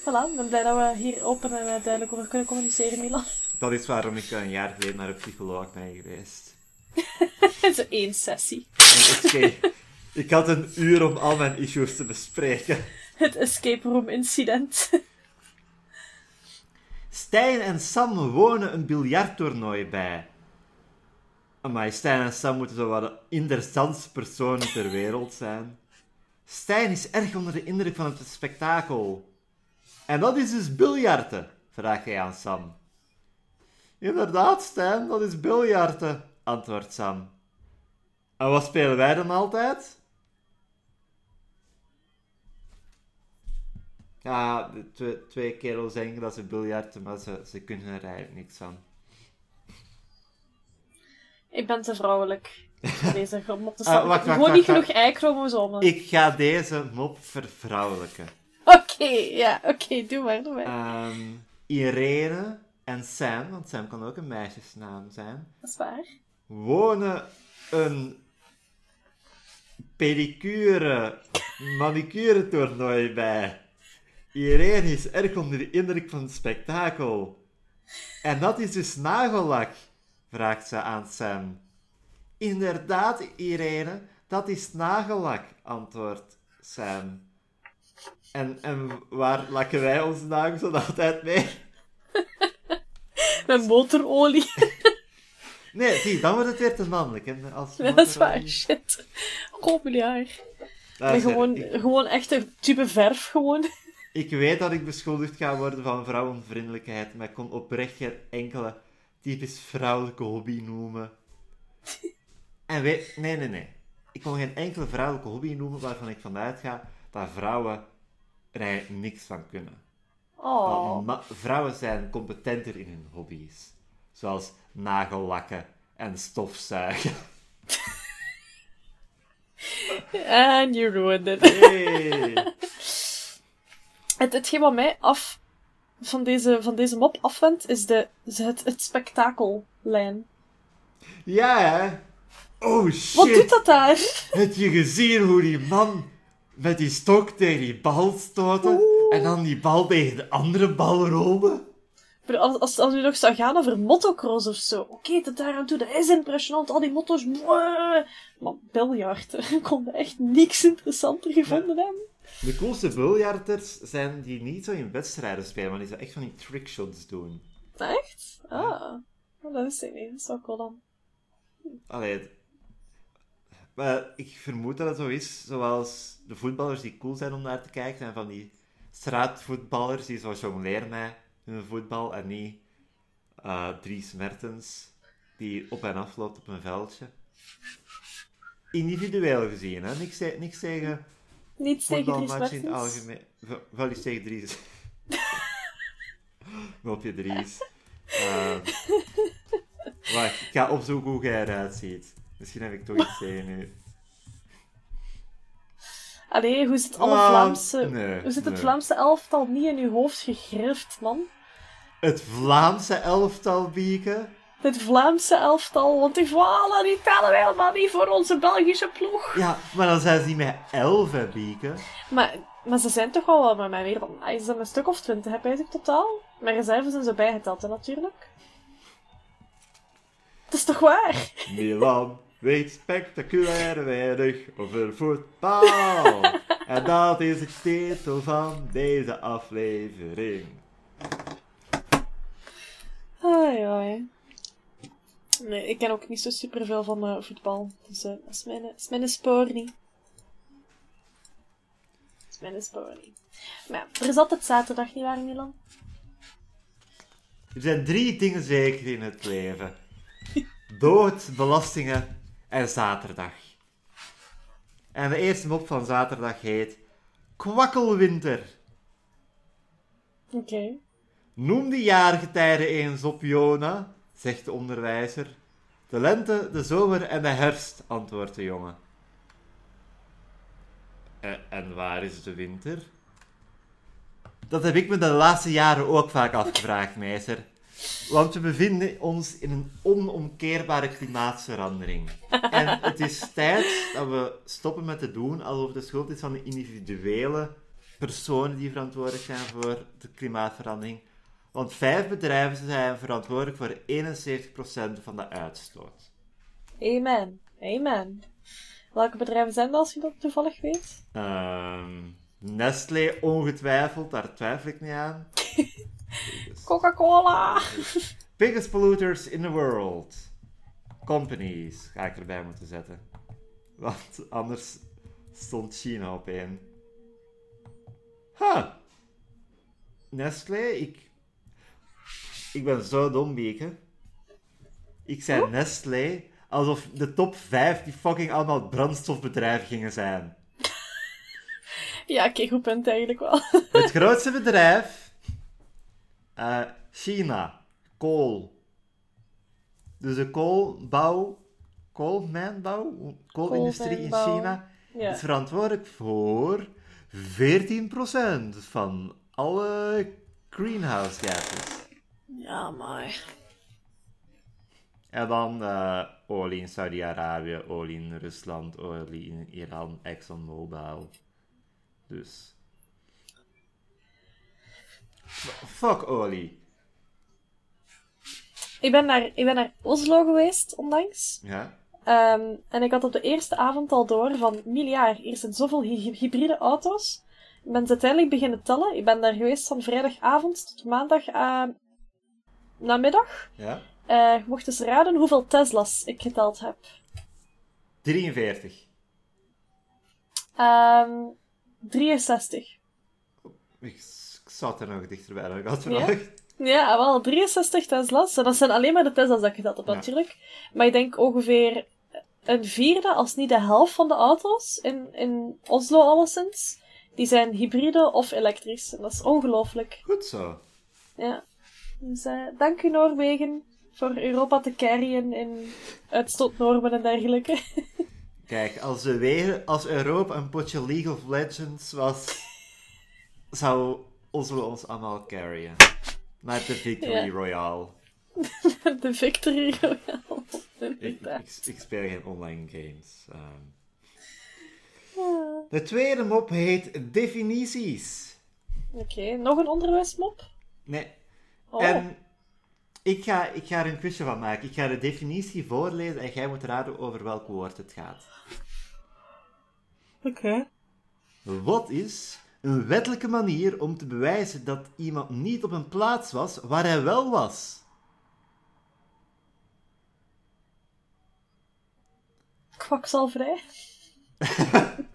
Voilà, ik ben blij dat we hier open en duidelijk over kunnen communiceren, Milan. Dat is waarom ik een jaar geleden naar een psycholoog ben geweest. Zo één sessie. Oké, ik had een uur om al mijn issues te bespreken. Het escape room incident. Stijn en Sam wonen een biljarttoernooi bij. Maar Stijn en Sam moeten zo wat de interessantste personen ter wereld zijn. Stijn is erg onder de indruk van het spektakel. En dat is dus biljarten, vraagt hij aan Sam. Inderdaad, Stijn, dat is biljarten, antwoordt Sam. En wat spelen wij dan altijd? Ja, de twee, twee kerels denken dat ze biljarten, maar ze, ze kunnen er eigenlijk niks van. Ik ben te vrouwelijk. Deze om op te Ah, staan. wacht, wacht, Gewoon niet genoeg Y-chromosomen. Ik ga deze mop vervrouwelijken. Oké. Oké, ja, oké, doe maar, doe maar. Ehm, Irene en Sam, want Sam kan ook een meisjesnaam zijn, Dat is waar. wonen een pedicure, manicure toernooi bij. Irene is erg onder de indruk van het spektakel. En dat is dus nagellak, vraagt ze aan Sam. Inderdaad, Irene, dat is nagellak, antwoordt Sam. En, en waar lakken wij onze nagels dan altijd mee? Met motorolie. Nee, zie, dan wordt het weer te mannelijk. Als dat is waar, shit. Kom Maar er- gewoon, ik, gewoon echt een type verf, gewoon. ik weet dat ik beschuldigd ga worden van vrouwenvriendelijkheid, maar ik kon oprecht geen enkele typisch vrouwelijke hobby noemen. En weet... Nee, nee, nee. Ik kon geen enkele vrouwelijke hobby noemen waarvan ik vanuit ga dat vrouwen er niks van kunnen. Oh. Want vrouwen zijn competenter in hun hobby's. Zoals nagellakken en stofzuigen. And you ruined it. Hey. Het, hetgeen wat mij af van deze, van deze mop afwendt, is de, het, het spektakellijn. Ja, hè? Oh shit! Wat doet dat daar? Heb je gezien hoe die man met die stok tegen die bal stootte en dan die bal tegen de andere bal rolde? Als, als, als u nog zou gaan over motocross of zo. Oké, tot daar aan toe, dat is impressionant. Al die motto's. mwah. Maar biljart, ik kon echt niks interessanter gevonden hebben. De coolste biljarters zijn die niet zo in wedstrijden spelen, maar die zo echt van die trickshots doen. Echt? Ah, oh, dat is ik niet. Dat is wel cool dan. Allee, maar ik vermoed dat het zo is, zoals de voetballers die cool zijn om naar te kijken, zijn van die straatvoetballers die zo jongleren met hun voetbal en niet eh Dries Mertens die op en af loopt op een veldje. Individueel gezien, hè? Niks, niks tegen Niets tegen voetbalmatch in het algemeen. Wel- iets tegen Dries. Mopje Dries. Ehm wacht, ik ga opzoeken hoe jij eruit ziet. Misschien heb ik toch iets tegen u. Allee, hoe zit alle Ah, Vlaamse... nee, hoe zit het nee. Vlaamse elftal niet in uw hoofd gegrift, man? Het Vlaamse elftal, Bieke. Dit Vlaamse elftal, want die Vlaanderen die tellen helemaal niet voor onze Belgische ploeg. Ja, maar dan zijn ze niet met elf, hè, Bieke. Maar, maar ze zijn toch wel wel met mij meer dan... ah, Is dat een stuk of twintig, heb ik totaal? Mijn reserves zijn zo bijgeteld, hè, natuurlijk. Dat is toch waar? Milan weet spectaculair weinig over voetbal. En dat is de titel van deze aflevering. Ai, ai. Nee, ik ken ook niet zo superveel van eh, voetbal. Dus eh, dat is mijn, is mijn spoor niet. Dat is mijn spoor niet. Maar ja, er is altijd zaterdag, niet waar, Milan? Er zijn drie dingen zeker in het leven. Dood, belastingen en zaterdag. En de eerste mop van zaterdag heet Kwakkelwinter. Oké. Noem de jaargetijden eens op, Jona, zegt de onderwijzer. De lente, de zomer en de herfst, antwoordt de jongen. "Eh, en waar is de winter? Dat heb ik me de laatste jaren ook vaak afgevraagd, meester. Want we bevinden ons in een onomkeerbare klimaatverandering. En het is tijd dat we stoppen met te doen alsof de schuld is van de individuele personen die verantwoordelijk zijn voor de klimaatverandering. Want vijf bedrijven zijn verantwoordelijk voor 71% van de uitstoot. Amen. Amen. Welke bedrijven zijn dat, als je dat toevallig weet? Ehm Nestlé ongetwijfeld, daar twijfel ik niet aan. Coca-Cola! Biggest polluters in the world. Companies ga ik erbij moeten zetten. Want anders stond China op één. Ha! Nestlé, ik... Ik ben zo dom, Bieke. Ik zei Nestlé alsof de top 5 die fucking allemaal brandstofbedrijven gingen zijn. Ja, oké, goed punt eigenlijk wel. Het grootste bedrijf. eh, China. Kool. Dus de koolbouw. Koolmijnbouw? Koolindustrie in. China ja. is verantwoordelijk voor 95% 14% van alle greenhouse gases. Ja, maar... En dan eh, olie in Saudi-Arabië, olie in Rusland, olie in Iran, ExxonMobil. Dus. Fuck olie. Ik ben naar, ik ben naar Oslo geweest, onlangs. Ja? Ehm, en ik had op de eerste avond al door van, miljaar, hier zijn zoveel hy- hybride auto's. Ik ben ze uiteindelijk beginnen tellen. Ik ben daar geweest van vrijdagavond tot maandag uh, namiddag. Ja? Je mocht eens raden hoeveel Tesla's ik geteld heb. 43. Ehm 63. Ik, zat er nog dichterbij dan ik had Ja? verwacht. Ja, wel, 63 Tesla's. En dat zijn alleen maar de Tesla's dat heb, Ja. natuurlijk. Maar ik denk ongeveer een vierde, als niet de helft van de auto's in, in Oslo alleszins, die zijn hybride of elektrisch. En dat is ongelooflijk. Goed zo. Ja. Dus eh, dank u Noorwegen voor Europa te carryen in uitstootnormen en dergelijke. Kijk, als, de wegen, als Europa een potje League of Legends was, zou Oslo ons allemaal carryen. Naar de Victory Ja. Royale. de Victory Royale. Ik, ik, ik speel geen online games. ehm. De tweede mop heet definities. Oké, nog een onderwijsmop? Nee. Oh, En ik ga, ik ga er een quizje van maken. Ik ga de definitie voorlezen en jij moet raden over welk woord het gaat. oké. Wat is een wettelijke manier om te bewijzen dat iemand niet op een plaats was waar hij wel was? Kwakzalverij.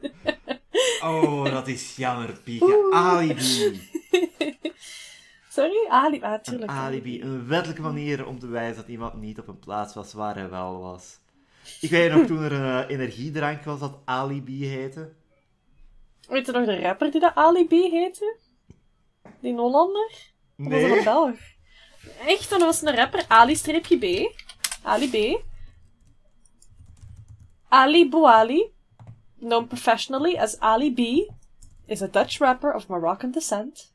Oh, dat is jammer, Pieke. Alibi. Sorry? Ali, ah, Een tuurlijk. alibi. Een wettelijke manier om te bewijzen dat iemand niet op een plaats was waar hij wel was. Ik weet nog toen er een eh, energiedrank was dat alibi heette. Weet je nog de rapper die dat Ali B heette? Die Hollander? Of was dat een Nee. Belg? Echt, dan was het een rapper Ali-B. Ali B. Ali Bouali, known professionally as Ali B, is a Dutch rapper of Moroccan descent.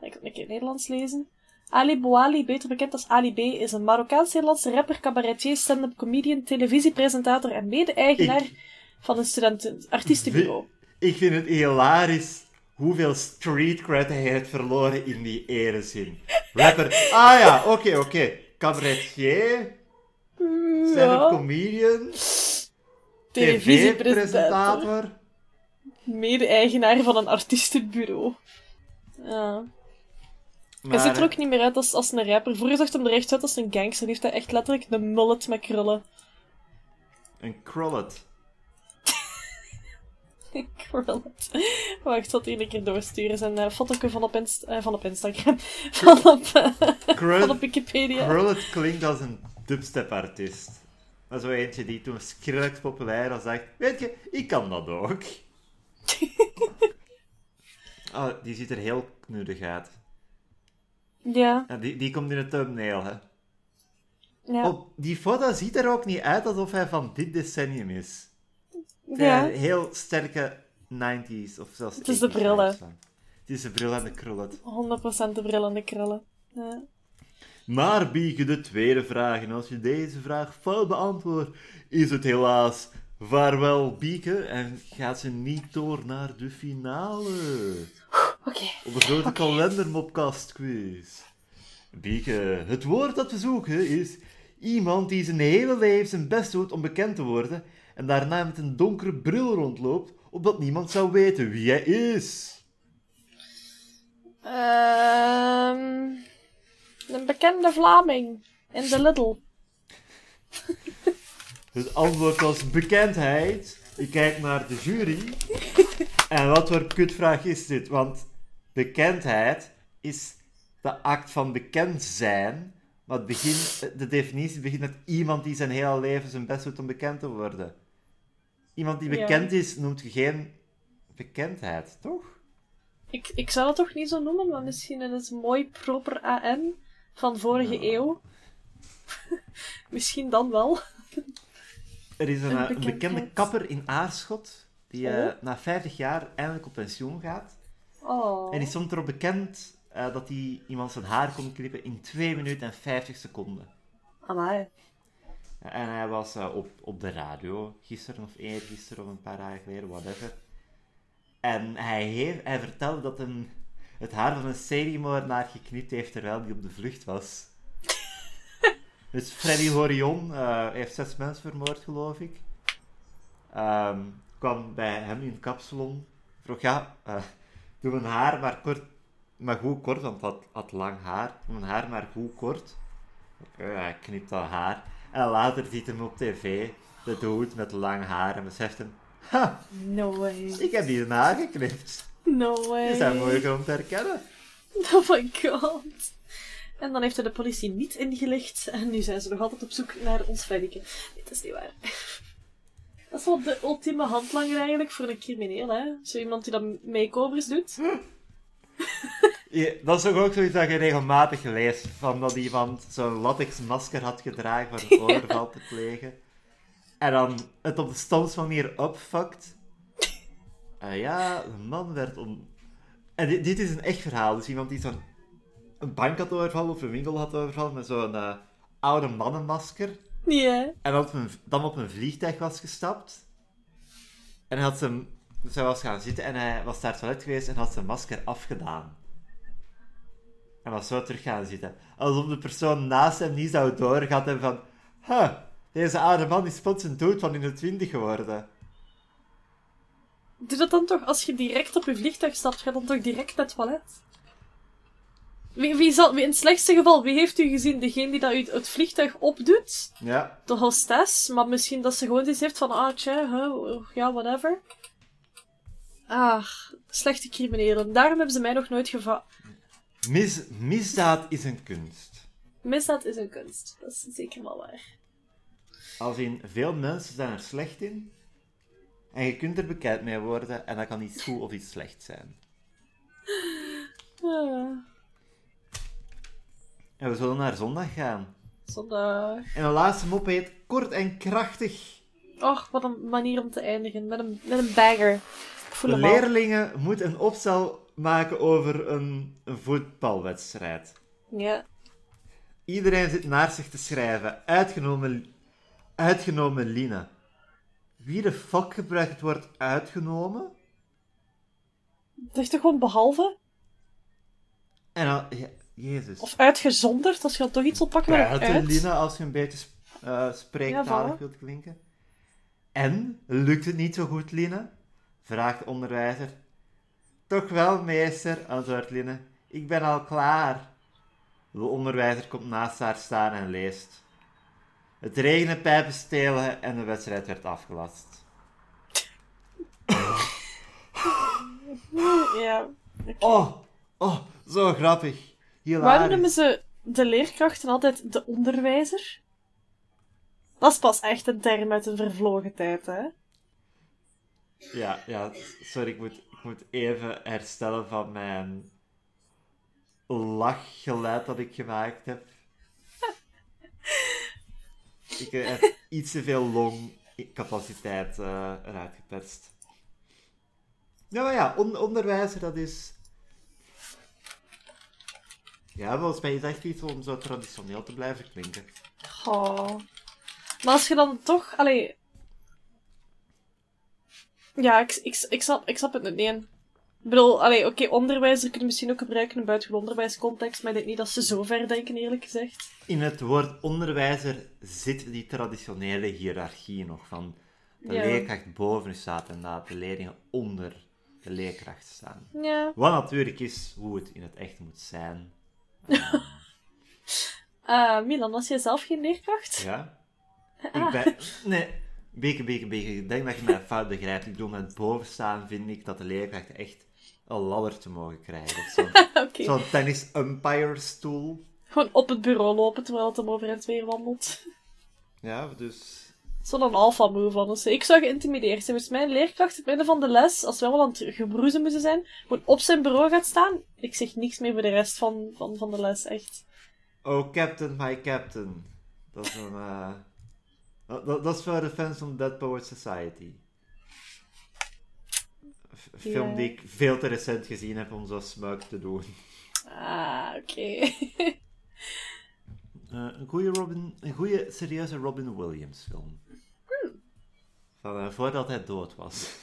Ik kan een keer Nederlands lezen. Ali Bouali, beter bekend als Ali B, is een Marokkaans-Nederlandse rapper, cabaretier, stand-up comedian, televisiepresentator en mede-eigenaar van een studenten-artiestenbureau. Ik vind het hilarisch hoeveel street cred hij heeft verloren in die erezin. Rapper. Ah ja, oké, oké. Cabaretier. Stand-up comedian. TV-presentator. Mede-eigenaar van een artiestenbureau. Ja. Hij ziet er ook niet meer uit als, als een rapper. Vroeger zag hij hem er echt uit als een gangster. Die heeft hij echt letterlijk een mullet met krullen. Een krullet. krullet. Wacht, ik zal het een keer doorsturen. Zijn uh, fotootje van op, Inst eh, van op Instagram. Van op, eh, van op Wikipedia. krullet klinkt als een dubstep-artiest. Maar zo eentje die toen Skrillex populair was, dacht, weet je, ik kan dat ook. oh, die ziet er heel knuddig uit. Ja, Ja, die, die komt in de thumbnail, hè. ja. Op die foto ziet er ook niet uit alsof hij van dit decennium is. ja. Heel sterke 90s of zelfs Het is de 80s bril, hè. vibes van. Het is de bril en de krullet. 100% de bril en de krullen. Ja. Maar Bieke, de tweede vraag. En als je deze vraag fout beantwoordt, is het helaas vaarwel Bieke en gaat ze niet door naar de finale. Oké. Op de grote kalendermopkast quiz. Bieke, het woord dat we zoeken is iemand die zijn hele leven zijn best doet om bekend te worden en daarna met een donkere bril rondloopt, opdat niemand zou weten wie hij is. Ehm een bekende Vlaming. In de Lidl. Het antwoord was bekendheid. Ik kijk naar de jury. En wat voor kutvraag is dit? Want bekendheid is de act van bekend zijn. Maar het begin, de definitie begint met iemand die zijn hele leven zijn best doet om bekend te worden. Iemand die Ja. bekend is, noemt je geen bekendheid, toch? Ik, ik zou dat toch niet zo noemen, maar misschien is het mooi proper AN van vorige eeuw. misschien dan wel. Er is een, Een eh, een bekende kapper in Aarschot. die Oh. eh, na 50 jaar eindelijk op pensioen gaat. Oh. En die stond erop bekend eh, dat hij iemand zijn haar kon knippen in 2 minuten en 50 seconden. Amai. En hij was eh, op, op de radio, gisteren of eergisteren of een paar dagen geleden, whatever. En hij, heeft, hij vertelde dat een, het haar van een seriemoordenaar geknipt heeft terwijl hij op de vlucht was. dus Freddy Horion eh, heeft zes mensen vermoord, geloof ik. Ehm, kwam bij hem in het kapsalon. Vroeg, ja, doe mijn haar maar kort, maar goed kort, want het had, lang haar. Doe mijn haar maar goed kort. Hij knipt dat haar. En later ziet hem op tv, de dude met lang haar, en beseft hem, ha, No way. ik heb die nageknipt. No way. Die zijn moeilijker om te herkennen. Oh my god. En dan heeft hij de politie niet ingelicht. En nu zijn ze nog altijd op zoek naar ons Freddyke. Dat is niet waar. Dat is wel de ultieme handlanger eigenlijk voor een crimineel, hè? Zo iemand die dan makeovers doet. Ja, dat is toch ook zoiets dat je regelmatig leest, van dat iemand zo'n latex masker had gedragen voor een overval te plegen. En dan het op de stomste manier opfuckt. Eh, ja, een man werd om... En dit, dit is een echt verhaal, dus iemand die zo'n een bank had overvallen of een winkel had overvallen met zo'n eh, oude mannenmasker. Ja. En op een, dan op een vliegtuig was gestapt. En had zijn... Was gaan zitten en hij was naar het toilet geweest en had zijn masker afgedaan. En was zo terug gaan zitten. Alsof de persoon naast hem niet zou doorgehad hebben van... Huh, deze oude man is plots een dood van in de twintig geworden. Doe dat dan toch als je direct op je vliegtuig stapt, ga dan toch direct naar het toilet? Wie, wie zal, wie, in het slechtste geval, wie heeft u gezien? Degene die dat u het vliegtuig opdoet? Ja. De hostess? Maar misschien dat ze gewoon iets heeft van, ah, tja, huh, ja, whatever. Ah, slechte criminelen. Daarom hebben ze mij nog nooit gevat. Mis, misdaad is een kunst. Misdaad is een kunst. Dat is zeker wel waar. Als in veel mensen zijn er slecht in. En je kunt er bekend mee worden en dat kan iets goed of iets slecht zijn. Ah, En we zullen naar zondag gaan. zondag. En de laatste mop heet kort en krachtig. Och, wat een manier om te eindigen. Met een, met een bagger. De leerlingen moeten een opstel maken over een, een voetbalwedstrijd. Ja. Iedereen zit naar zich te schrijven, uitgenomen, uitgenomen Lina. Wie de fuck gebruikt het woord uitgenomen? Dat is toch gewoon behalve? En dan, ja, jezus. Of uitgezonderd, als je dan toch iets wil pakken met uit. Lina, als je een beetje sp- eh, spreektalig Ja, wilt klinken. En, lukt het niet zo goed, Lina? Vraagt de onderwijzer. Toch wel, meester, antwoordt Lina. Ik ben al klaar. De onderwijzer komt naast haar staan en leest. Het regende pijpen stelen en de wedstrijd werd afgelast. Ja. Oh, oh, zo grappig. Waarom noemen ze de leerkrachten altijd de onderwijzer? Dat is pas echt een term uit een vervlogen tijd, hè? Ja, ja, sorry, ik moet, ik moet even herstellen van mijn lachgeluid dat ik gemaakt heb. Ik heb iets te veel longcapaciteit eh eruit geperst. Ja, maar ja, on- onderwijzer, dat is... Ja, volgens mij is echt iets om zo traditioneel te blijven klinken. Oh. Maar als je dan toch... Allee... Ja, ik, ik, ik, snap, ik snap het niet. Ik bedoel, allee, oké, onderwijzer kun je misschien ook gebruiken in een buitengewoon onderwijscontext, maar ik denk niet dat ze zo ver denken, eerlijk gezegd. In het woord onderwijzer zit die traditionele hiërarchie nog van de Ja. leerkracht boven staat en dat de leerlingen onder de leerkracht staan. Ja. Wat natuurlijk is hoe het in het echt moet zijn. Eh, Milan, was jij zelf geen leerkracht? Ja? Ah. Ik ben... Nee, beke, beke, beke. Ik denk dat je mij fout begrijpt. Ik bedoel, met boven staan vind ik dat de leerkrachten echt een ladder te mogen krijgen. Zo'n Oké. zo'n tennis-umpire-stoel. Gewoon op het bureau lopen terwijl het hem over het weer wandelt. Ja, dus... Zo'n alpha move anders. Ik zou geïntimideerd zijn. Dus mijn leerkracht op het midden van de les, als we wel aan het gebroezen moeten zijn, gewoon op zijn bureau gaat staan. Ik zeg niks meer voor de rest van, van, van de les, echt. Oh, Captain, my Captain. Dat is een... eh, dat, dat- is voor de fans van Dead Poet Society. Een film die ik veel te recent gezien heb om zo smuik te doen. Ah, oké. Eh, een goede Robin, een goede serieuze Robin Williams film. Van eh, voordat hij dood was.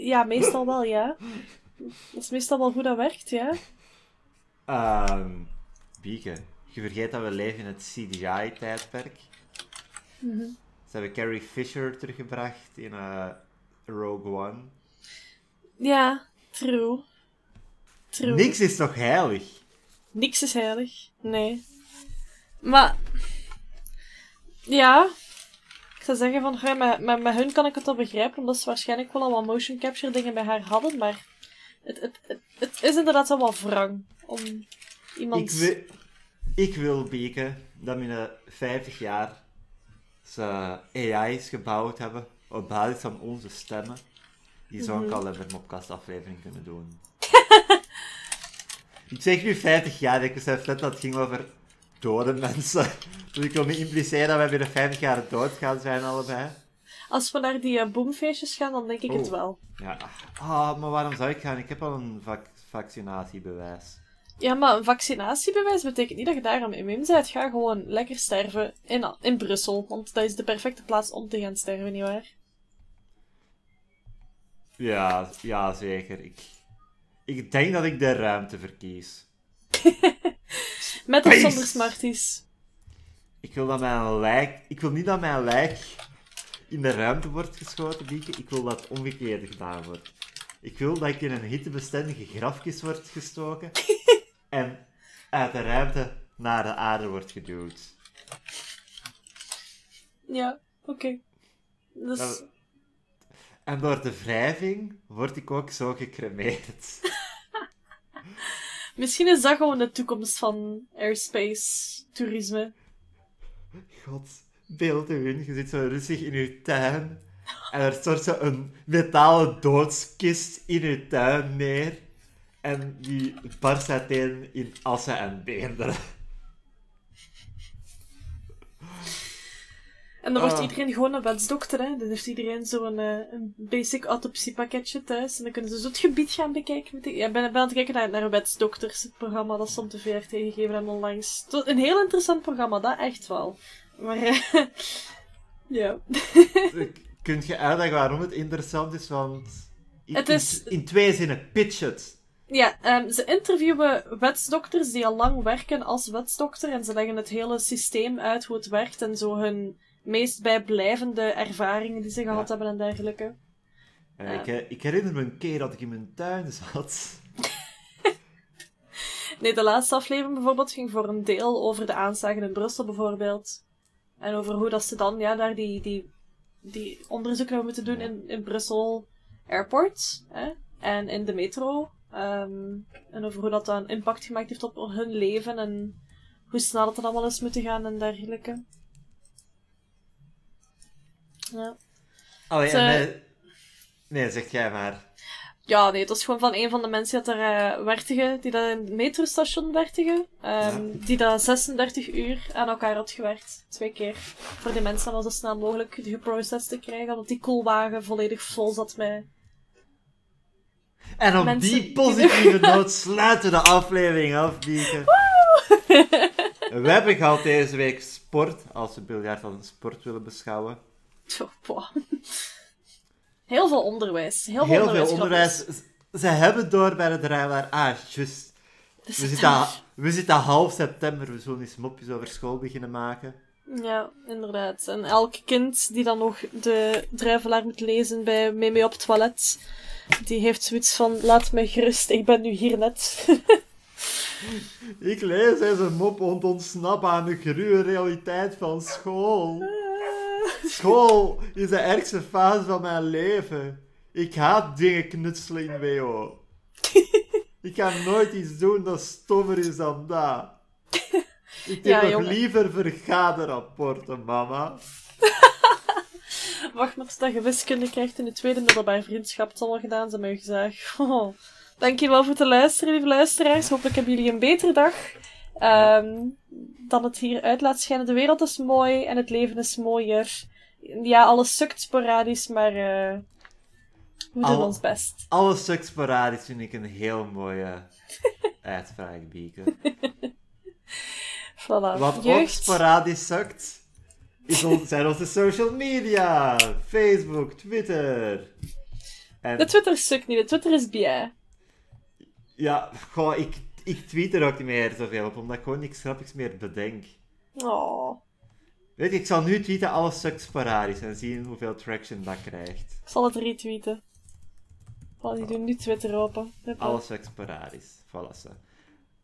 ja, meestal wel, ja. Dat is meestal wel hoe dat werkt, ja. Ehm Bieke, je vergeet dat we leven in het CGI-tijdperk. Ze hebben Carrie Fisher teruggebracht in eh, Rogue One. Ja, true. True. Niks is toch heilig? Niks is heilig. Nee. Maar... Ja. Ik zou zeggen van, met, met, met hun kan ik het wel begrijpen, omdat ze waarschijnlijk wel al wat motion capture dingen bij haar hadden, maar het, het, het, het is inderdaad wel wat wrang om iemand... Ik wil, ik wil Bieke dat binnen 50 jaar ze AI's gebouwd hebben op basis van onze stemmen. Die zo'n Mhm. Caliber Mopcast aflevering kunnen doen. ik zeg nu 50 jaar, ik besef net dat het ging over dode mensen. Dus ik wil niet impliceren dat wij binnen 50 jaar dood gaan zijn allebei. Als we naar die eh, boomfeestjes gaan, dan denk ik het Oh. wel. Ja, ah, maar waarom zou ik gaan? Ik heb al een vac- vaccinatiebewijs. Ja, maar een vaccinatiebewijs betekent niet dat je daarom immuun bent. Ga gewoon lekker sterven in, in Brussel. Want dat is de perfecte plaats om te gaan sterven, nietwaar? Ja, ja zeker. Ik, ik denk dat ik de ruimte verkies. Met of zonder smarties. Ik wil dat mijn lijk... Ik wil niet dat mijn lijk in de ruimte wordt geschoten, Bieke. Ik wil dat het omgekeerde gedaan wordt. Ik wil dat ik in een hittebestendige grafkist word gestoken en uit de ruimte naar de aarde wordt geduwd. Ja, oké. Dus, Dat- En door de wrijving word ik ook zo gecremeerd. misschien is dat gewoon de toekomst van airspace toerisme. God, beeld u in. Je zit zo rustig in je tuin. En er stort zo een metalen doodskist in je tuin neer. En die barst uiteen in assen en beenderen. En dan wordt Ah. iedereen gewoon een wetsdokter, hè. Dan heeft iedereen zo'n eh, een basic autopsiepakketje thuis. En dan kunnen ze zo het gebied gaan bekijken. met die- Ja, ik ben, ben aan het kijken naar, naar Wetsdokters, het programma dat ze op de VRT gegeven hebben onlangs. Het was Een heel interessant programma, dat echt wel. Maar, eh, ja. Kunt je uitleggen waarom het interessant is? Want in, Het is- in, in twee zinnen, pitch het. Ja, ehm, ze interviewen wetsdokters die al lang werken als wetsdokter. En ze leggen het hele systeem uit, hoe het werkt. En zo hun meest bijblijvende ervaringen die ze gehad Ja. hebben en dergelijke. Eh, ik, eh, ik herinner me een keer dat ik in mijn tuin zat. Nee, de laatste aflevering bijvoorbeeld ging voor een deel over de aanslagen in Brussel bijvoorbeeld. En over hoe dat ze dan ja, daar die, die, die onderzoeken hebben moeten doen in, in Brussel Airport hè? en in de metro. Ehm, en over hoe dat dan impact gemaakt heeft op hun leven en hoe snel het dan allemaal is moeten gaan en dergelijke. Ja. Allee, Ze- en, nee, zeg jij maar. Ja, nee, het was gewoon van een van de mensen die daar eh werkte, die dat in het metrostation werkte, ehm, die dat 36 uur aan elkaar had gewerkt. Twee keer. Voor die mensen dan zo snel mogelijk geprocessed te krijgen, omdat die koelwagen volledig vol zat met... En op Mensen die die- positieve noot sluiten we de aflevering af, Bieke. We hebben gehad deze week sport, als we biljart als een sport willen beschouwen. Heel veel onderwijs. Heel veel Heel veel onderwijs. onderwijs. Z- Ze hebben door bij de draaibaar. Ah, juist. We zitten, we zitten half september, we zullen eens mopjes over school beginnen maken. Ja, inderdaad. En elk kind die dan nog de druivelaar moet lezen bij Meme op het toilet, die heeft zoiets van, laat mij gerust, ik ben nu hier net. Ik lees deze mop om te ontsnappen aan de gruwe realiteit van school. School is de ergste fase van mijn leven. Ik haat dingen knutselen in WO. Ik ga nooit iets doen dat stommer is dan dat. Ik doe Ja, nog jongen. liever vergaderrapporten, mama. Wacht maar tot je wiskunde krijgt in de tweede middelbaar vriendschap. Het zal wel gedaan zijn met je gezegd. Oh. Dankjewel voor het luisteren, lieve luisteraars. Hopelijk hebben jullie een betere dag. Ehm, dan het hier uit laat schijnen. De wereld is mooi en het leven is mooier. Ja, alles sukt sporadisch, maar eh, We doen ons best. Alle stuk sporadisch vind ik een heel mooie uitspraak, Bieke. Voilà. Wat ook Jeugd. sporadisch sukt, is on- zijn onze social media. Facebook, Twitter. En De Twitter stuk niet. De Twitter is bij. ja, goh, ik, ik tweet er ook niet meer zoveel op, omdat ik gewoon niks grappigs meer bedenk. Oh. Weet je, ik zal nu tweeten, alles sukt sporadisch en zien hoeveel traction dat krijgt. Ik zal het retweeten. Die doen nu Twitter open. Alles sukt sporadisch. Voilà, zo.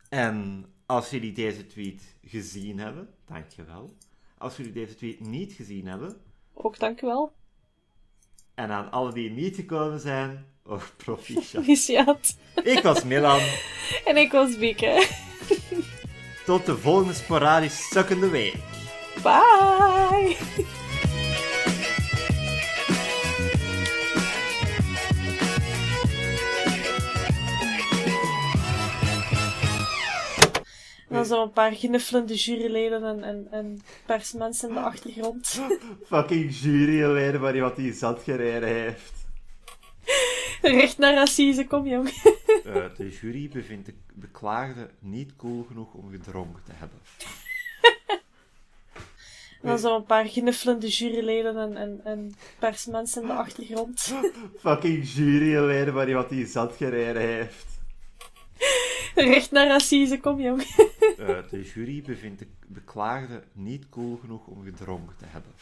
En als jullie deze tweet gezien hebben, dankjewel. Als jullie deze tweet niet gezien hebben, Ook dankjewel. en aan alle die niet gekomen zijn, oh, proficiat. Proficiat. Ik was Milan. En ik was Bieke. Tot de volgende sporadisch sukkende week. Bye! En dan zo een paar gnuffelende juryleden en, en, en persmensen in de achtergrond. Fucking juryleden waar iemand die zat gereden heeft. Recht naar Assise, kom jong. Eh, de jury bevindt de beklaagde niet cool genoeg om gedronken te hebben. En dan zo een paar gnuffelende juryleden en, en, en persmensen in de achtergrond. Fucking juryleden waar iemand die zat gereden heeft. Recht naar Assise, kom jong. Eh, de jury bevindt de beklaagde niet cool genoeg om gedronken te hebben.